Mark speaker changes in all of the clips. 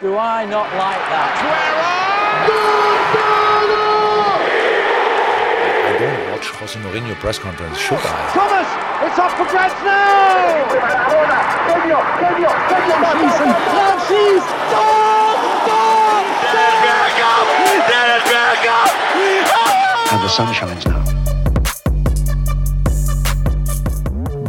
Speaker 1: Do I not like that?
Speaker 2: I don't watch Jose Mourinho press conference, should I?
Speaker 3: Thomas, it's up for grabs now. Season, Francis,
Speaker 4: And the sun shines now.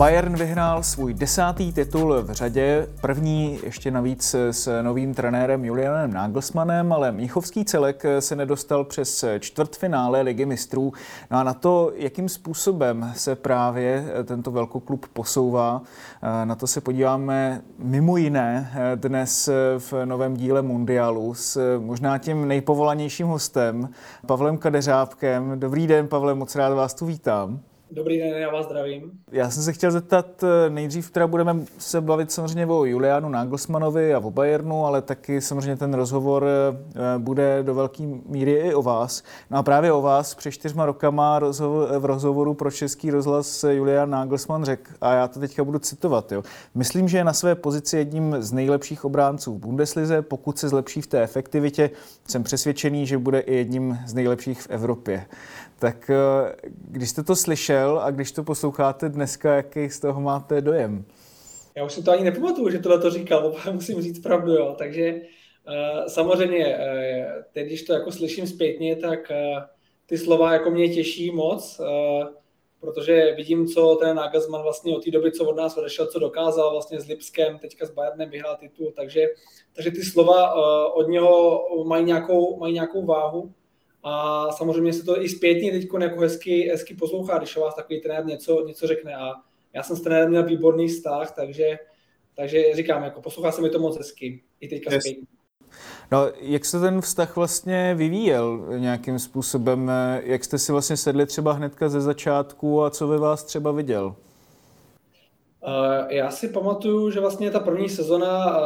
Speaker 5: Bayern vyhrál svůj desátý titul v řadě, první ještě navíc s novým trenérem Julianem Nagelsmannem, ale Míchovský celek se nedostal přes čtvrtfinále Ligy mistrů. No a na to, jakým způsobem se právě tento velkoklub posouvá, na to se podíváme mimo jiné dnes v novém díle Mundialu s možná tím nejpovolanějším hostem, Pavlem Kadeřábkem. Dobrý den, Pavle, moc rád vás tu vítám.
Speaker 6: Dobrý den, já vás zdravím.
Speaker 5: Já jsem se chtěl zeptat, eh, nejdřív teda budeme se bavit samozřejmě o Julianu Nagelsmanovi a o Bayernu, ale taky samozřejmě ten rozhovor eh, bude do velké míry i o vás. No a právě o vás před čtyřma rokama v rozhovoru pro Český rozhlas Julian Nagelsmann řekl, a já to teďka budu citovat, jo. Myslím, že je na své pozici jedním z nejlepších obránců v Bundeslize, pokud se zlepší v té efektivitě, jsem přesvědčený, že bude i jedním z nejlepších v Evropě. Tak eh, když jste to slyšel a když to posloucháte dneska, jaký z toho máte dojem?
Speaker 6: Já už si to ani nepamatuju, že tohle to říkal, musím říct pravdu, jo. Takže uh, samozřejmě, uh, teď, když to jako slyším zpětně, tak ty slova jako mě těší moc, protože vidím, co ten Nagelsmann vlastně od té doby, co od nás odešel, co dokázal vlastně s Lipskem, teďka s Bayernem vyhrál titul, takže, takže ty slova od něho mají nějakou, mají nějakou váhu a samozřejmě se to i zpětně teď jako hezky, hezky poslouchá, když vás takový trenér něco, něco řekne. A já jsem s trenérem měl výborný vztah, takže, takže říkám, jako poslouchá se mi to moc hezky. I teďka yes. zpětně.
Speaker 5: No, jak se ten vztah vlastně vyvíjel nějakým způsobem? Jak jste si vlastně sedli třeba hnedka ze začátku a co ve vás třeba viděl?
Speaker 6: Eh, já si pamatuju, že vlastně ta první sezona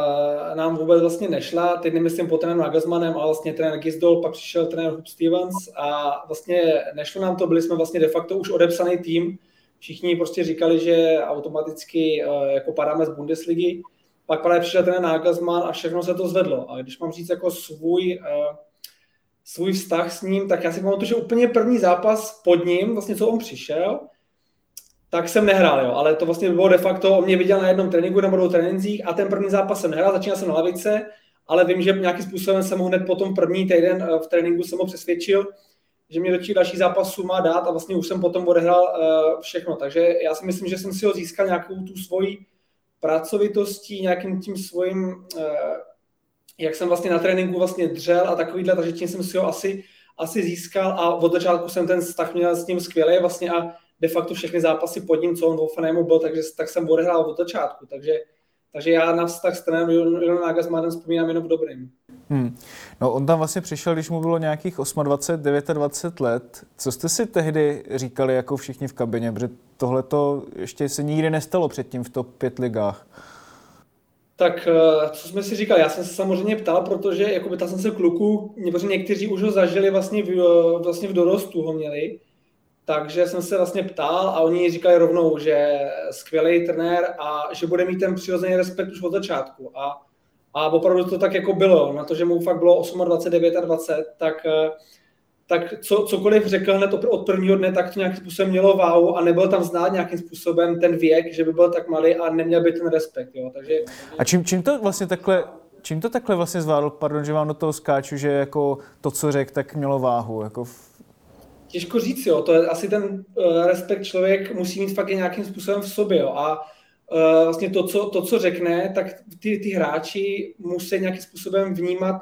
Speaker 6: eh, nám vůbec vlastně nešla, teď nemyslím po trenéru Nagelsmannem, ale vlastně trenér Gisdol, pak přišel trenér Hub Stevens a vlastně nešlo nám to, byli jsme vlastně de facto už odepsaný tým, všichni prostě říkali, že automaticky eh, jako padáme z Bundesligy, pak právě přišel trenér Nagelsmann a všechno se to zvedlo. A když mám říct jako svůj, svůj vztah s ním, tak já si pamatuju, že úplně první zápas pod ním, vlastně co on přišel, tak jsem nehrál, jo. ale to vlastně bylo de facto, on mě viděl na jednom tréninku nebo dvou trénincích a ten první zápas jsem nehrál, začínal jsem na lavice, ale vím, že nějakým způsobem jsem ho hned potom první týden eh, v tréninku jsem ho přesvědčil, že mě do těch dalších zápasů má dát a vlastně už jsem potom odehrál uh, všechno. Takže já si myslím, že jsem si ho získal nějakou tu svoji pracovitostí, nějakým tím svým, uh, jak jsem vlastně na tréninku vlastně dřel a takovýhle, takže tím jsem si ho asi, asi získal a od začátku jsem ten vztah měl s ním skvělý vlastně a de facto všechny zápasy pod ním, co on v Hoffenheimu byl, takže tak jsem odehrál od začátku. Takže, takže já na vztah s trenérem Jonem Nagelsmannem vzpomínám jenom v dobrým.
Speaker 5: Hmm. No on tam vlastně přišel, když mu bylo nějakých 28, 29 let. Co jste si tehdy říkali jako všichni v kabině? Protože tohle to ještě se nikdy nestalo předtím v top 5 ligách.
Speaker 6: Tak eh, co jsme si říkali, já jsem se samozřejmě ptal, protože jako ptal jsem se kluků, protože někteří už ho zažili vlastně v, vlastně v dorostu ho měli, takže jsem se vlastně ptal a oni říkali rovnou, že skvělý trenér a že bude mít ten přirozený respekt už od začátku. A, a opravdu to tak jako bylo. Na to, že mu fakt bylo 28, 29, tak, tak co, cokoliv řekl hned od prvního dne, tak to nějakým způsobem mělo váhu a nebyl tam znát nějakým způsobem ten věk, že by byl tak malý a neměl by ten respekt. Jo. Takže,
Speaker 5: a čím, čím to vlastně takhle Čím to takhle vlastně zvládl, pardon, že vám do toho skáču, že jako to, co řekl, tak mělo váhu? Jako
Speaker 6: těžko říct, jo. To je asi ten uh, respekt člověk musí mít fakt nějakým způsobem v sobě, jo. A uh, vlastně to co, to, co řekne, tak ty, ty hráči musí nějakým způsobem vnímat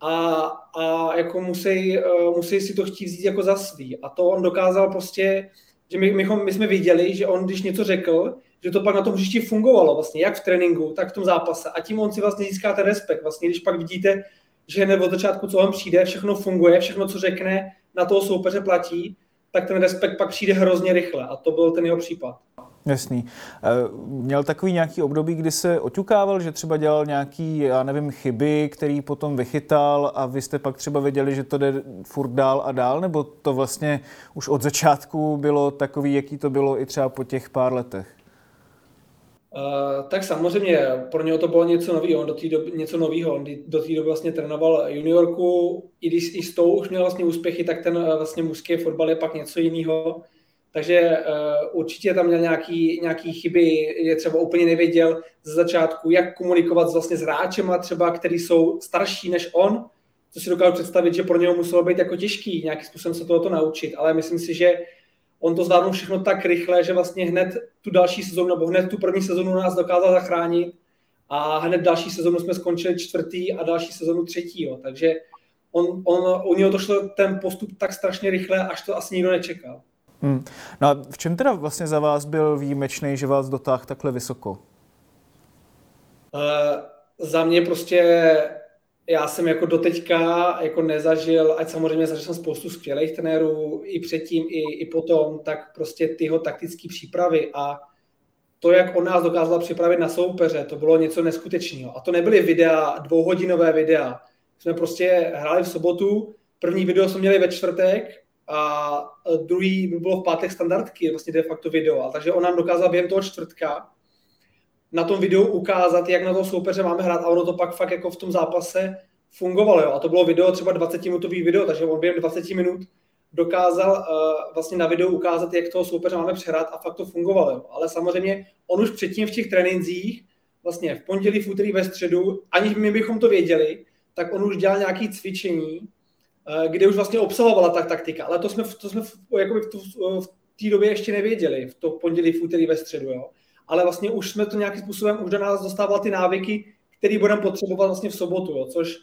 Speaker 6: a, a jako musí, uh, musí si to chtít vzít jako za svý. A to on dokázal prostě, že my, my, my jsme viděli, že on, když něco řekl, že to pak na tom hřišti fungovalo vlastně, jak v tréninku, tak v tom zápase. A tím on si vlastně získá ten respekt. Vlastně, když pak vidíte, že hned od začátku, co on přijde, všechno funguje, všechno, co řekne, na toho soupeře platí, tak ten respekt pak přijde hrozně rychle. A to byl ten jeho případ.
Speaker 5: Jasný. Eh, měl takový nějaký období, kdy se oťukával, že třeba dělal nějaký, já nevím, chyby, který potom vychytal a vy jste pak třeba věděli, že to jde furt dál a dál, nebo to vlastně už od začátku bylo takový, jaký to bylo i třeba po těch pár letech?
Speaker 6: Uh, tak samozřejmě, pro něho to bylo něco nového, on do té doby, něco nového, on do té doby vlastně trénoval juniorku, i když i s tou už měl vlastně úspěchy, tak ten vlastně mužský fotbal je pak něco jiného. Takže uh, určitě tam měl nějaký, nějaký chyby, je třeba úplně nevěděl ze začátku, jak komunikovat vlastně s hráčema třeba, který jsou starší než on, co si dokážu představit, že pro něho muselo být jako těžký nějakým způsobem se tohoto naučit, ale myslím si, že on to zvládnul všechno tak rychle, že vlastně hned tu další sezonu, nebo hned tu první sezonu nás dokázal zachránit a hned další sezonu jsme skončili čtvrtý a další sezonu třetí, jo. takže on, on, u něho to šlo ten postup tak strašně rychle, až to asi nikdo nečekal.
Speaker 5: Hmm. No a v čem teda vlastně za vás byl výjimečný, že vás dotáhl takhle vysoko?
Speaker 6: Uh, za mě prostě já jsem jako doteďka jako nezažil, ať samozřejmě zažil jsem spoustu skvělých trenérů i předtím, i, i potom, tak prostě tyho taktické přípravy a to, jak on nás dokázal připravit na soupeře, to bylo něco neskutečného. A to nebyly videa, dvouhodinové videa. Jsme prostě hráli v sobotu, první video jsme měli ve čtvrtek a druhý bylo v pátek standardky, vlastně de facto video. A takže on nám dokázal během toho čtvrtka na tom videu ukázat, jak na toho soupeře máme hrát a ono to pak fakt jako v tom zápase fungovalo. Jo. A to bylo video, třeba 20-minutový video, takže on během 20 minut dokázal uh, vlastně na videu ukázat, jak toho soupeře máme přehrát a fakt to fungovalo. Jo. Ale samozřejmě on už předtím v těch trénincích, vlastně v pondělí, v úterý, ve středu, aniž my bychom to věděli, tak on už dělal nějaké cvičení, uh, kde už vlastně obsahovala ta taktika. Ale to jsme, to jsme v, jakoby v, v, té době ještě nevěděli, v to pondělí, v úterý, ve středu. Jo ale vlastně už jsme to nějakým způsobem, už do nás dostával ty návyky, které budeme potřebovat vlastně v sobotu, jo, což,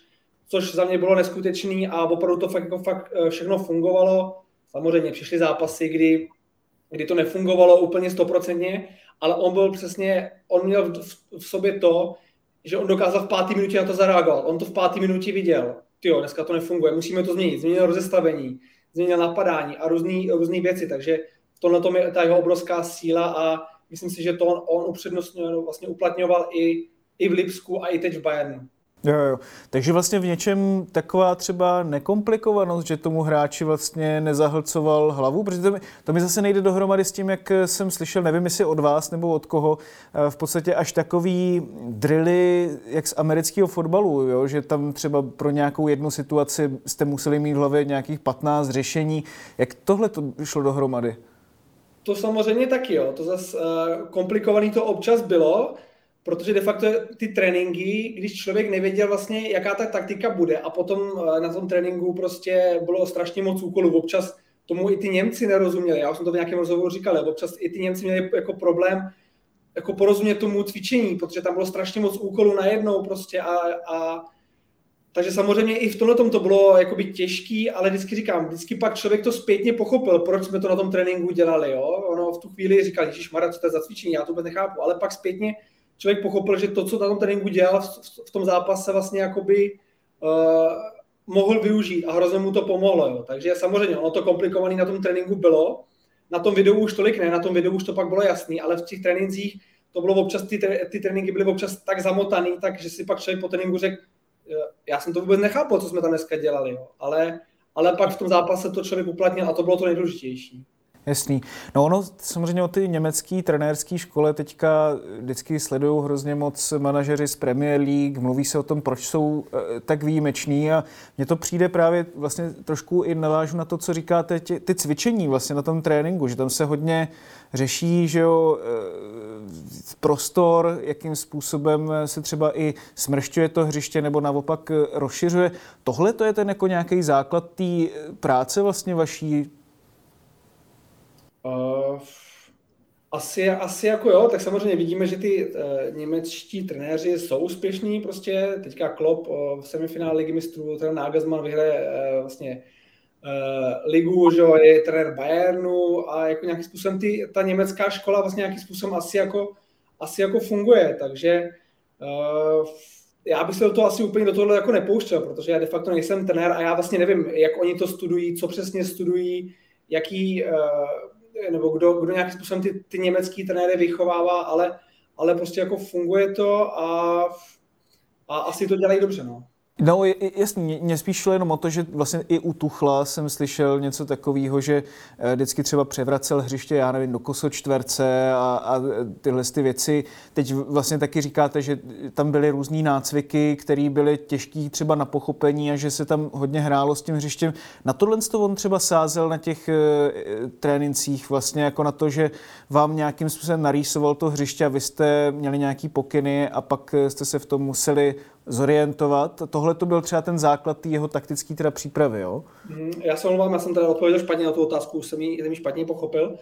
Speaker 6: což za mě bylo neskutečný a opravdu to fakt, jako fakt eh, všechno fungovalo. Samozřejmě přišly zápasy, kdy, kdy to nefungovalo úplně stoprocentně, ale on byl přesně, on měl v, v sobě to, že on dokázal v páté minutě na to zareagovat. On to v páté minutě viděl. Ty dneska to nefunguje, musíme to změnit. Změnil rozestavení, změnil napadání a různé věci, takže tohle je ta jeho obrovská síla a myslím si, že to on, on upřednostňoval, vlastně uplatňoval i, i v Lipsku a i teď v Bayernu.
Speaker 5: Jo, jo. Takže vlastně v něčem taková třeba nekomplikovanost, že tomu hráči vlastně nezahlcoval hlavu, protože to mi, to mi zase nejde dohromady s tím, jak jsem slyšel, nevím jestli od vás nebo od koho, eh, v podstatě až takový drily, jak z amerického fotbalu, jo? že tam třeba pro nějakou jednu situaci jste museli mít v hlavě nějakých 15 řešení. Jak tohle to šlo dohromady?
Speaker 6: To samozřejmě taky, jo. To zase uh, komplikovaný to občas bylo, protože de facto ty tréninky, když člověk nevěděl vlastně, jaká ta taktika bude a potom uh, na tom tréninku prostě bylo strašně moc úkolů. Občas tomu i ty Němci nerozuměli. Já už jsem to v nějakém rozhovoru říkal, občas i ty Němci měli jako problém jako porozumět tomu cvičení, protože tam bylo strašně moc úkolů najednou prostě a, a takže samozřejmě i v tomhle tom to bylo jakoby těžký, ale vždycky říkám, vždycky pak člověk to zpětně pochopil, proč jsme to na tom tréninku dělali. Jo? Ono v tu chvíli říkal, Ježíš Mara, co to je za cvičení, já to vůbec nechápu, ale pak zpětně člověk pochopil, že to, co na tom tréninku dělal v, v tom zápase, vlastně jakoby uh, mohl využít a hrozně mu to pomohlo. Jo? Takže samozřejmě ono to komplikované na tom tréninku bylo, na tom videu už tolik ne, na tom videu už to pak bylo jasný, ale v těch trénincích to bylo občas, ty, ty tréninky byly občas tak zamotaný, tak že si pak člověk po tréninku řekl, já jsem to vůbec nechápal, co jsme tam dneska dělali, jo. Ale, ale pak v tom zápase to člověk uplatnil a to bylo to nejdůležitější.
Speaker 5: Jasný. No ono samozřejmě o ty německé trenérské škole teďka vždycky sledují hrozně moc manažeři z Premier League, mluví se o tom, proč jsou e, tak výjimeční a mně to přijde právě vlastně trošku i navážu na to, co říkáte, tě, ty cvičení vlastně na tom tréninku, že tam se hodně řeší, že jo, e, prostor, jakým způsobem se třeba i smršťuje to hřiště nebo naopak rozšiřuje. Tohle to je ten jako nějaký základ té práce vlastně vaší
Speaker 6: Uh, asi, asi jako jo, tak samozřejmě vidíme, že ty uh, němečtí trenéři jsou úspěšní, prostě teďka Klopp uh, v semifinále ligy mistrů, ten Nagelsmann vyhraje uh, vlastně uh, ligu, že je trenér Bayernu a jako nějakým způsobem ty, ta německá škola vlastně nějakým způsobem asi jako, asi jako funguje, takže uh, já bych se do toho asi úplně do tohle jako nepouštěl, protože já de facto nejsem trenér a já vlastně nevím, jak oni to studují, co přesně studují, jaký uh, nebo kdo, kdo nějakým způsobem ty, ty německý trenéry vychovává, ale, ale prostě jako funguje to a, a asi to dělají dobře. No.
Speaker 5: No, jasně, mě spíš šlo jenom o to, že vlastně i u Tuchla jsem slyšel něco takového, že eh, vždycky třeba převracel hřiště, já nevím, do kosočtverce a, a tyhle ty věci. Teď vlastně taky říkáte, že tam byly různé nácviky, které byly těžké třeba na pochopení a že se tam hodně hrálo s tím hřištěm. Na tohle to on třeba sázel na těch uh, trénincích vlastně jako na to, že vám nějakým způsobem narýsoval to hřiště a vy jste měli nějaký pokyny a pak jste se v tom museli zorientovat. Tohle to byl třeba ten základ té jeho taktické teda přípravy, jo?
Speaker 6: Mm, já se omlouvám, já jsem teda odpověděl špatně na tu otázku, jsem ji, jsem ji špatně pochopil. Uh,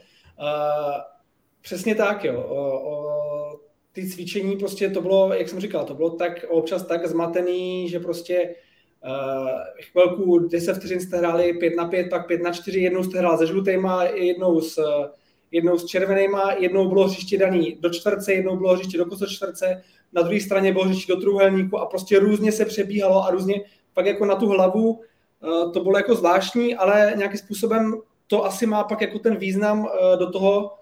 Speaker 6: přesně tak, jo. O, o, ty cvičení prostě to bylo, jak jsem říkal, to bylo tak občas tak zmatený, že prostě uh, chvilku 10 vteřin jste hráli 5 na 5, pak 5 na 4, jednou jste hrál se žlutýma, jednou s, jednou s červenýma, jednou bylo hřiště daný do čtverce, jednou bylo hřiště do koso čtverce, na druhé straně bylo řeči do trůhelníku a prostě různě se přebíhalo a různě pak jako na tu hlavu eh, to bylo jako zvláštní, ale nějakým způsobem to asi má pak jako ten význam eh, do toho,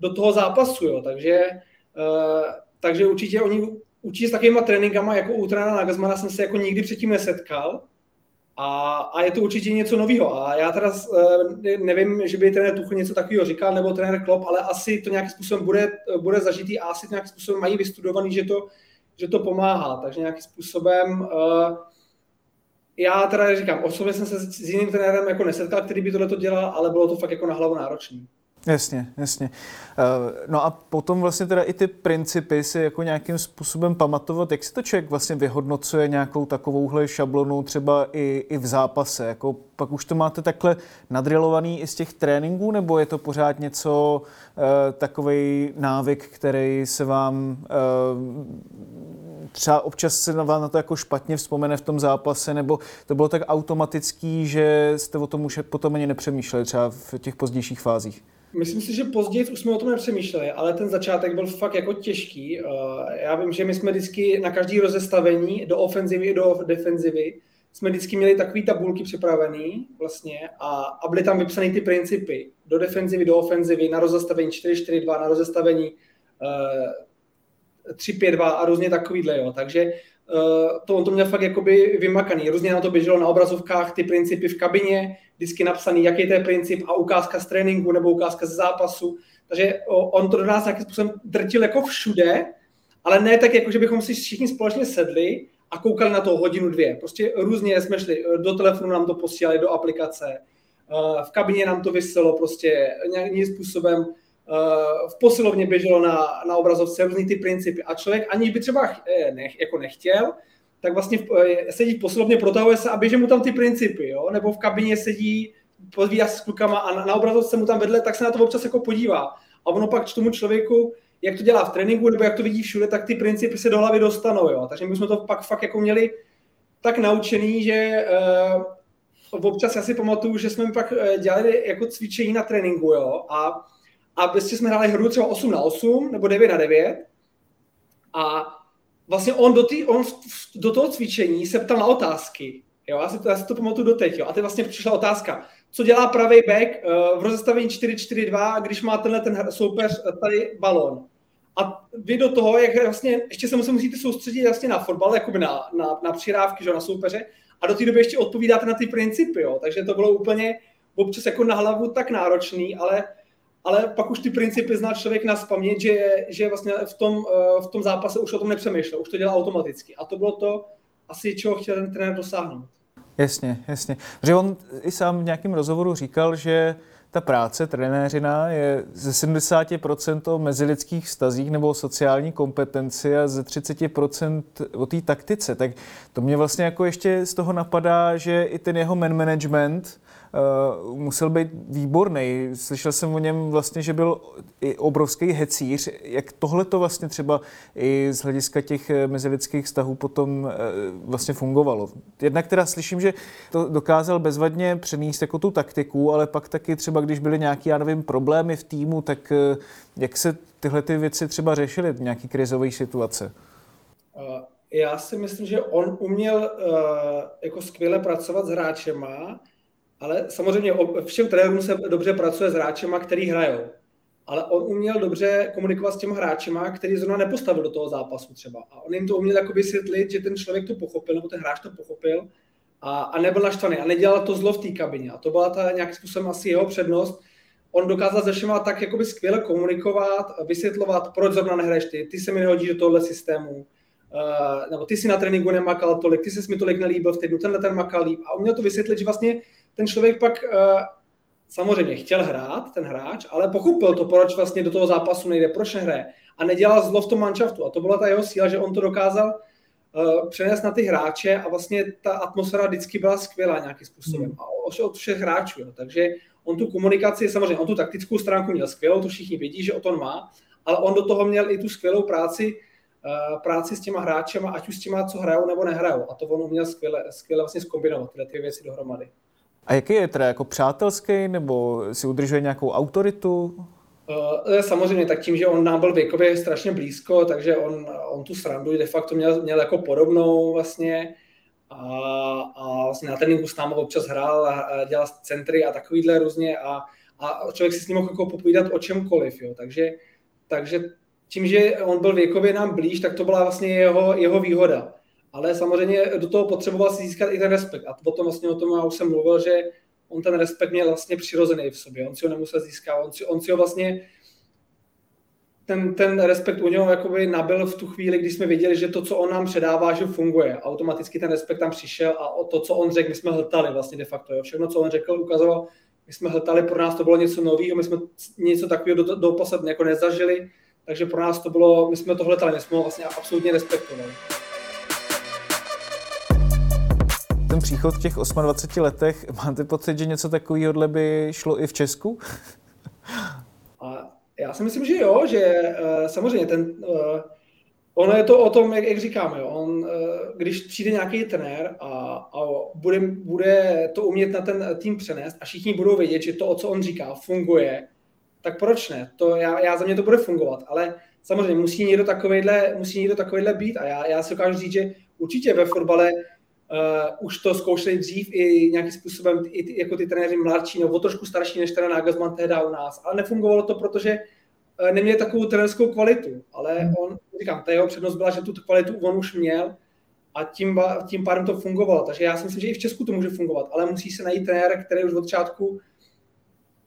Speaker 6: do toho zápasu, jo. Takže, eh, takže určitě oni určitě s takovýma tréninkama jako u trenéra Nagazmana jsem se jako nikdy předtím nesetkal, a, a je to určitě něco nového. A já teda nevím, že by trenér Tuchl něco takového říkal, nebo trenér Klopp, ale asi to nějakým způsobem bude, bude zažitý a asi to nějakým způsobem mají vystudovaný, že to, že to pomáhá. Takže nějakým způsobem uh, já teda říkám, osobně jsem se s jiným trenérem jako nesetkal, který by tohle to dělal, ale bylo to fakt jako na hlavu náročný.
Speaker 5: Jasně, jasně. Eh, no a potom vlastně teda i ty principy si jako nějakým způsobem pamatovat, jak si to člověk vlastně vyhodnocuje nějakou takovouhle šablonu třeba i, i v zápase, jako pak už to máte takhle nadrilovaný i z těch tréninků, nebo je to pořád něco, eh, takový návyk, který se vám eh, třeba občas se na vám na to jako špatně vzpomene v tom zápase, nebo to bylo tak automatický, že jste o tom už potom ani nepřemýšleli třeba v těch pozdějších fázích?
Speaker 6: Myslím si, že později už jsme o tom nepřemýšleli, ale ten začátek byl fakt jako těžký. Eh, já vím, že my jsme vždycky na každý rozestavení do ofenzivy i do defenzivy jsme vždycky měli takové tabulky připravené vlastně a, a byly tam vypsané ty principy do defenzivy, do ofenzivy, na rozestavení 4-4-2, na rozestavení uh, 3-5-2 a různě takovýhle, jo. Takže to on to měl fakt jakoby vymakaný. Různě na to běželo na obrazovkách ty principy v kabině, vždycky napsaný, jaký to je princip a ukázka z tréninku nebo ukázka ze zápasu. Takže on to do nás nějakým způsobem drtil jako všude, ale ne tak, jako že bychom si všichni společně sedli a koukali na to hodinu, dvě. Prostě různě jsme šli, do telefonu nám to posílali, do aplikace, v kabině nám to vyselo prostě nějakým způsobem, v posilovně běželo na, na obrazovce různý ty principy a člověk ani by třeba eh, nech, jako nechtěl, tak vlastně eh, sedí v posilovně, protahuje se a běží mu tam ty principy, jo? nebo v kabině sedí, pozvídá se s klukama a na, na obrazovce mu tam vedle, tak se na to občas jako podívá. A ono pak tomu člověku, jak to dělá v tréninku, nebo jak to vidí všude, tak ty principy se do hlavy dostanou. Jo? Takže my jsme to pak fakt jako měli tak naučený, že uh, občas já si pamatuju, že jsme pak eh, dělali jako cvičení na tréninku, jo, a, a prostě jsme hráli hru třeba 8 na 8 nebo 9 na 9 a vlastně on do, tý, on do toho cvičení se ptal na otázky. Jo, já si to, já si to pamatuju doteď. Jo. A teď vlastně přišla otázka, co dělá pravý back uh, v rozestavení 4-4-2, když má tenhle ten soupeř uh, tady balon. A vy do toho, jak vlastně, ještě se musíte soustředit vlastně na fotbal, jako na, na, na přirávky, že, na soupeře, a do té doby ještě odpovídáte na ty principy, jo. Takže to bylo úplně občas jako na hlavu tak náročný, ale ale pak už ty principy zná člověk na spaměť, že, že vlastně v tom, eh, v tom zápase už o tom nepřemýšlel, už to dělá automaticky. A to bylo to asi, čeho chtěl ten trenér dosáhnout.
Speaker 5: Jasně, jasně. Protože on i sám v nějakém rozhovoru říkal, že ta práce trenéřina je ze 70% o mezilidských vztazích nebo o sociální kompetenci a ze 30% o té taktice. Tak to mě vlastně jako ještě z toho napadá, že i ten jeho man management uh, musel být výborný. Slyšel jsem o něm vlastně, že byl i obrovský hecíř. Jak tohle to vlastně třeba i z hlediska těch eh, mezilidských vztahů potom uh, vlastně fungovalo? Jednak teda slyším, že to dokázal bezvadně přenést jako tu taktiku, ale pak taky třeba, když byly nějaké, já nevím, problémy v týmu, tak uh, jak se tyhle ty věci třeba řešily, nějaký krizové situace?
Speaker 6: Já si myslím, že on uměl uh, jako skvěle pracovat s hráčema, ale samozřejmě všem trenérům se dobře pracuje s hráčema, který hrajou. ale on uměl dobře komunikovat s těma hráčema, který zrovna nepostavil do toho zápasu třeba. A on jim to uměl jako vysvětlit, že ten člověk to pochopil, nebo ten hráč to pochopil a, a nebyl naštvaný a nedělal to zlo v té kabině. A to byla ta nějakým způsobem asi jeho přednost. On dokázal se všema tak jakoby skvěle komunikovat, vysvětlovat, proč zrovna nehraješ ty, ty se mi nehodí do tohle systému, uh, nebo ty si na tréninku nemakal tolik, ty se mi tolik nelíbil v týdnu, tenhle ten makal líp. A uměl to vysvětlit, že vlastně ten člověk pak uh, samozřejmě chtěl hrát, ten hráč, ale pochopil to, proč vlastně do toho zápasu nejde, proč nehraje. A nedělal zlo v tom manšaftu. A to byla ta jeho síla, že on to dokázal uh, přenést na ty hráče a vlastně ta atmosféra vždycky byla skvělá nějakým způsobem. Hmm. A od všech hráčů. Jo. Takže on tu komunikaci, samozřejmě on tu taktickou stránku měl skvělou, to všichni vědí, že o tom má, ale on do toho měl i tu skvělou práci, uh, práci s těma hráčema, ať už s těma, co hrajou nebo nehrajou. A to on uměl skvěle, skvěle vlastně zkombinovat tyhle ty věci dohromady.
Speaker 5: A jaký je teda jako přátelský, nebo si udržuje nějakou autoritu?
Speaker 6: Uh, samozřejmě, tak tím, že on nám byl věkově strašně blízko, takže on, on tu srandu de facto měl, měl jako podobnou vlastně a, a vlastně na tréninku s námi občas hrál a dělal centry a takovýhle různě a, a člověk si s ním mohl jako popovídat o čemkoliv, jo. Takže, takže tím, že on byl věkově nám blíž, tak to byla vlastně jeho, jeho výhoda ale samozřejmě do toho potřeboval si získat i ten respekt. A potom vlastně o tom já už jsem mluvil, že on ten respekt měl vlastně přirozený v sobě. On si ho nemusel získat. On si, on si ho vlastně ten, ten respekt u něho jakoby nabil v tu chvíli, kdy jsme viděli, že to, co on nám předává, že funguje. Automaticky ten respekt tam přišel a o to, co on řekl, my jsme hltali vlastně de facto. Jo. Všechno, co on řekl, ukazoval, my jsme hltali, pro nás to bylo něco nového, my jsme něco takového do, do jako nezažili, takže pro nás to bylo, my jsme to hltali, my jsme ho vlastně absolutně respektovali.
Speaker 5: Příchod v těch 28 letech, máte pocit, že něco takového by šlo i v Česku?
Speaker 6: A já si myslím, že jo, že uh, samozřejmě ten, uh, ono je to o tom, jak, jak říkáme, jo, on, uh, když přijde nějaký trenér a, a bude, bude to umět na ten tým přenést a všichni budou vědět, že to, o co on říká, funguje, tak proč ne? To já, já za mě to bude fungovat, ale samozřejmě musí někdo takovejhle, musí někdo takovejhle být a já, já si dokážu říct, že určitě ve fotbale Uh, už to zkoušeli dřív i nějakým způsobem i ty, jako ty trenéři mladší, nebo trošku starší než ten Nagelsmann tehdy u nás. Ale nefungovalo to, protože uh, neměli takovou trenérskou kvalitu. Ale hmm. on, říkám, ta jeho přednost byla, že tu kvalitu on už měl a tím, tím pádem to fungovalo. Takže já si myslím, že i v Česku to může fungovat, ale musí se najít trenér, který už od začátku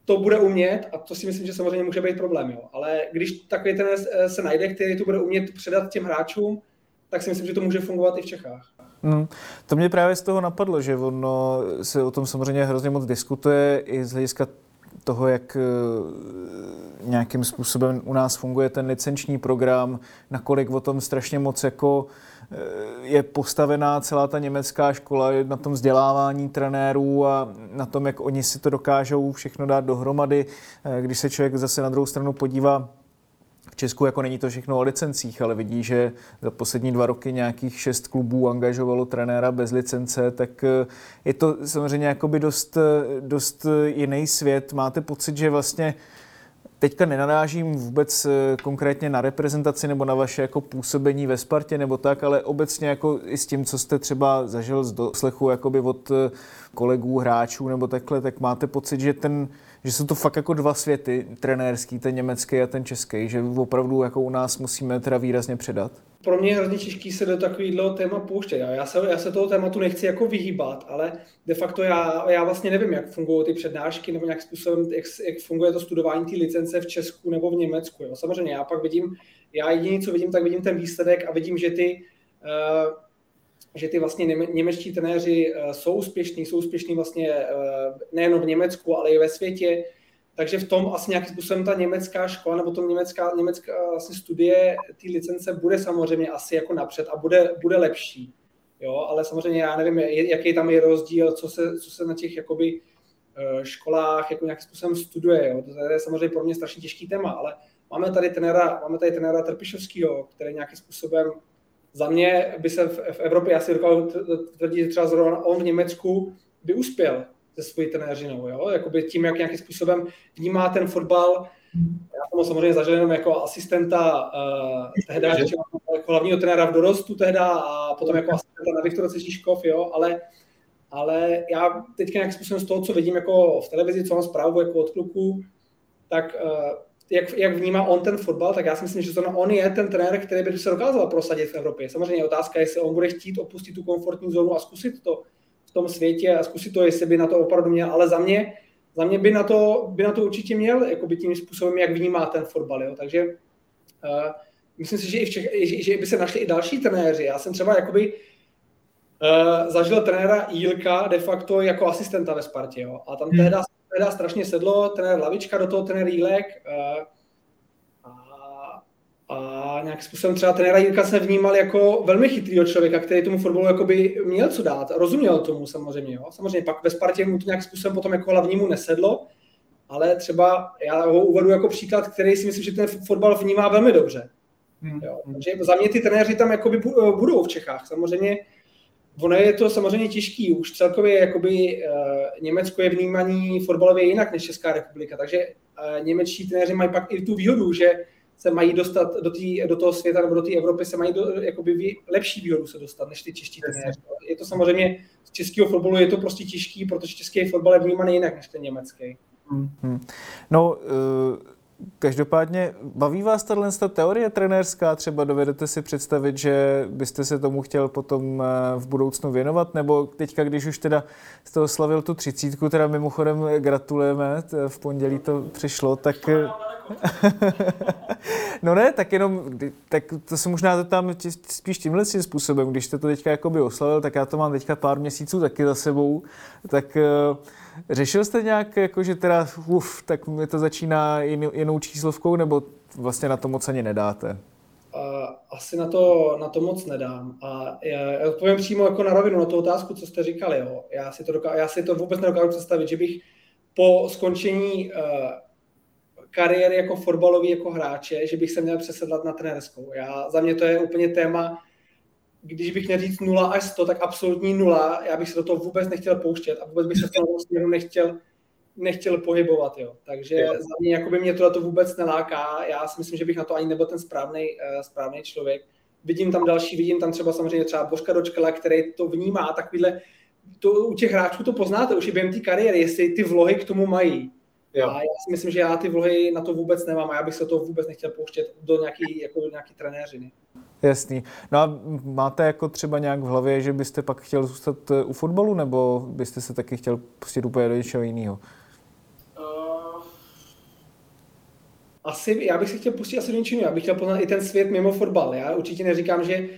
Speaker 6: to bude umět a to si myslím, že samozřejmě může být problém. Jo. Ale když takový trenér se najde, který to bude umět předat těm hráčům, tak si myslím, že to může fungovat i v Čechách.
Speaker 5: Hmm. To mě právě z toho napadlo, že ono se o tom samozřejmě hrozně moc diskutuje i z hlediska toho, jak eh, nějakým způsobem u nás funguje ten licenční program, nakolik o tom strašně moc jako eh, je postavená celá ta německá škola na tom vzdělávání trenérů a na tom, jak oni si to dokážou všechno dát dohromady. Eh, když se člověk zase na druhou stranu podívá Česku jako není to všechno o licencích, ale vidí, že za poslední dva roky nějakých šest klubů angažovalo trenéra bez licence, tak eh, je to samozřejmě jakoby dost, eh, dost jiný svět. Máte pocit, že vlastně teďka nenarážím vůbec eh, konkrétně na reprezentaci nebo na vaše jako působení ve Spartě nebo tak, ale obecně jako i s tím, co jste třeba zažil z doslechu jakoby od kolegů, hráčů nebo takhle, tak máte pocit, že ten že jsou to fakt jako dva světy, trenérský, ten německý a ten český, že opravdu jako u nás musíme teda výrazně předat?
Speaker 6: Pro mě je hrozně těžký se do takového téma pouštět. Já se, já se toho tématu nechci jako vyhýbat, ale de facto já, já vlastně nevím, jak fungují ty přednášky nebo nějak způsobem, jak, jak funguje to studování té licence v Česku nebo v Německu. Jo. Samozřejmě já pak vidím, já jediný, co vidím, tak vidím ten výsledek a vidím, že ty uh, že ty vlastně němečtí trenéři eh, jsou úspěšní, jsou úspěšní vlastně eh, nejen v Německu, ale i ve světě. Takže v tom asi nějakým způsobem ta německá škola nebo to německá, německá vlastně studie ty licence bude samozřejmě asi jako napřed a bude, bude lepší. Jo, ale samozřejmě já nevím, jaký tam je rozdíl, co se, co se na těch jakoby školách jako nějakým způsobem studuje. Jo. To je samozřejmě pro mě strašně těžký téma, ale máme tady trenéra, máme tady trenéra Trpišovského, který nějakým způsobem za mě by se v, v Evropě, já si dokážu tvrdit, že třeba zrovna on v Německu by uspěl se svojí trenéřinou, jo? Jakoby tím, jak nějakým způsobem vnímá ten fotbal. Já jsem samozřejmě zažil jenom jako asistenta uh, tehda, jako hlavního trenéra v dorostu tehda a potom jako asistenta na Viktora Cežíškov, jo, ale, ale já teďka nějakým způsobem z toho, co vidím jako v televizi, co mám zprávu jako od kluků, tak uh, jak, jak vnímá on ten fotbal, tak já si myslím, že to on je ten trenér, který by se dokázal prosadit v Evropě. Samozřejmě otázka, jestli on bude chtít opustit tu komfortní zónu a zkusit to v tom světě a zkusit to, jestli by na to opravdu měl, ale za mě, za mě by, na to, by na to určitě měl, jako by tím způsobem, jak vnímá ten fotbal. Jo. Takže uh, myslím si, že, i v Čech, že, že by se našli i další trenéři. Já jsem třeba jakoby uh, zažil trenéra Jílka de facto jako asistenta ve Spartě. Jo. A tam hmm. tehda teda strašně sedlo, trenér Lavička, do toho trenér Jílek eh, a, a nějakým způsobem třeba trenéra Jílka se vnímal jako velmi chytrýho člověka, který tomu fotbalu jakoby měl co dát, rozuměl tomu samozřejmě. Jo. Samozřejmě pak ve Spartě mu to nějakým způsobem potom jako hlavnímu nesedlo, ale třeba já ho uvedu jako příklad, který si myslím, že ten fotbal vnímá velmi dobře. Hmm. Jo. Takže za mě ty trenéři tam jakoby budou v Čechách. Samozřejmě Ono je to samozřejmě těžký, už celkově jakoby uh, Německo je vnímaný fotbalově jinak než Česká republika, takže uh, němečtí trenéři mají pak i tu výhodu, že se mají dostat do, tý, do toho světa nebo do té Evropy, se mají do, jakoby vý, lepší výhodu se dostat než ty čeští trenéři. Je to samozřejmě z českého fotbalu je to prostě těžký, protože český fotbal je vnímaný jinak než ten německý.
Speaker 5: Hmm. No, uh Každopádně baví vás tahle teorie trenérská? Třeba dovedete si představit, že byste se tomu chtěl potom eh, v budoucnu věnovat? Nebo teďka, když už teda jste oslavil tu třicítku, teda mimochodem gratulujeme, v pondělí to přišlo, tak... Eh, no ne, tak jenom, tak to se možná tam spíš tímhle tím způsobem, když jste to teďka jakoby oslavil, tak já to mám teďka pár měsíců taky za sebou, tak uh, Řešil jste nějak, jako, že teda, uf, tak mi to začíná jinou číslovkou, nebo vlastně na to moc ani nedáte?
Speaker 6: asi na to, na to moc nedám. A já, odpovím přímo jako na rovinu na tu otázku, co jste říkali. Jo. Já, si to doká, já si to vůbec nedokážu představit, že bych po skončení uh, kariéry jako fotbalový jako hráče, že bych se měl přesedlat na trenérskou. Já, za mě to je úplně téma, když bych měl říct 0 až 100, tak absolutní nula, já bych se do toho vůbec nechtěl pouštět a vůbec bych se v tom směru nechtěl, nechtěl pohybovat. Jo. Takže jo. za mě jako by mě tohle to vůbec neláká. Já si myslím, že bych na to ani nebyl ten správný, uh, správný člověk. Vidím tam další, vidím tam třeba samozřejmě třeba Božka Dočkala, který to vnímá takovýhle, to, u těch hráčů to poznáte už i během té kariéry, jestli ty vlohy k tomu mají. Jo. A já si myslím, že já ty vlohy na to vůbec nemám a já bych se to vůbec nechtěl pouštět do nějaký, jako do nějaký trenéřiny.
Speaker 5: Jasný. No a máte jako třeba nějak v hlavě, že byste pak chtěl zůstat eh, u fotbalu, nebo byste se taky chtěl pustit úplně do něčeho jiného? Uh,
Speaker 6: asi, já bych se chtěl pustit asi do něčeho Já bych chtěl poznat i ten svět mimo fotbal. Já určitě neříkám, že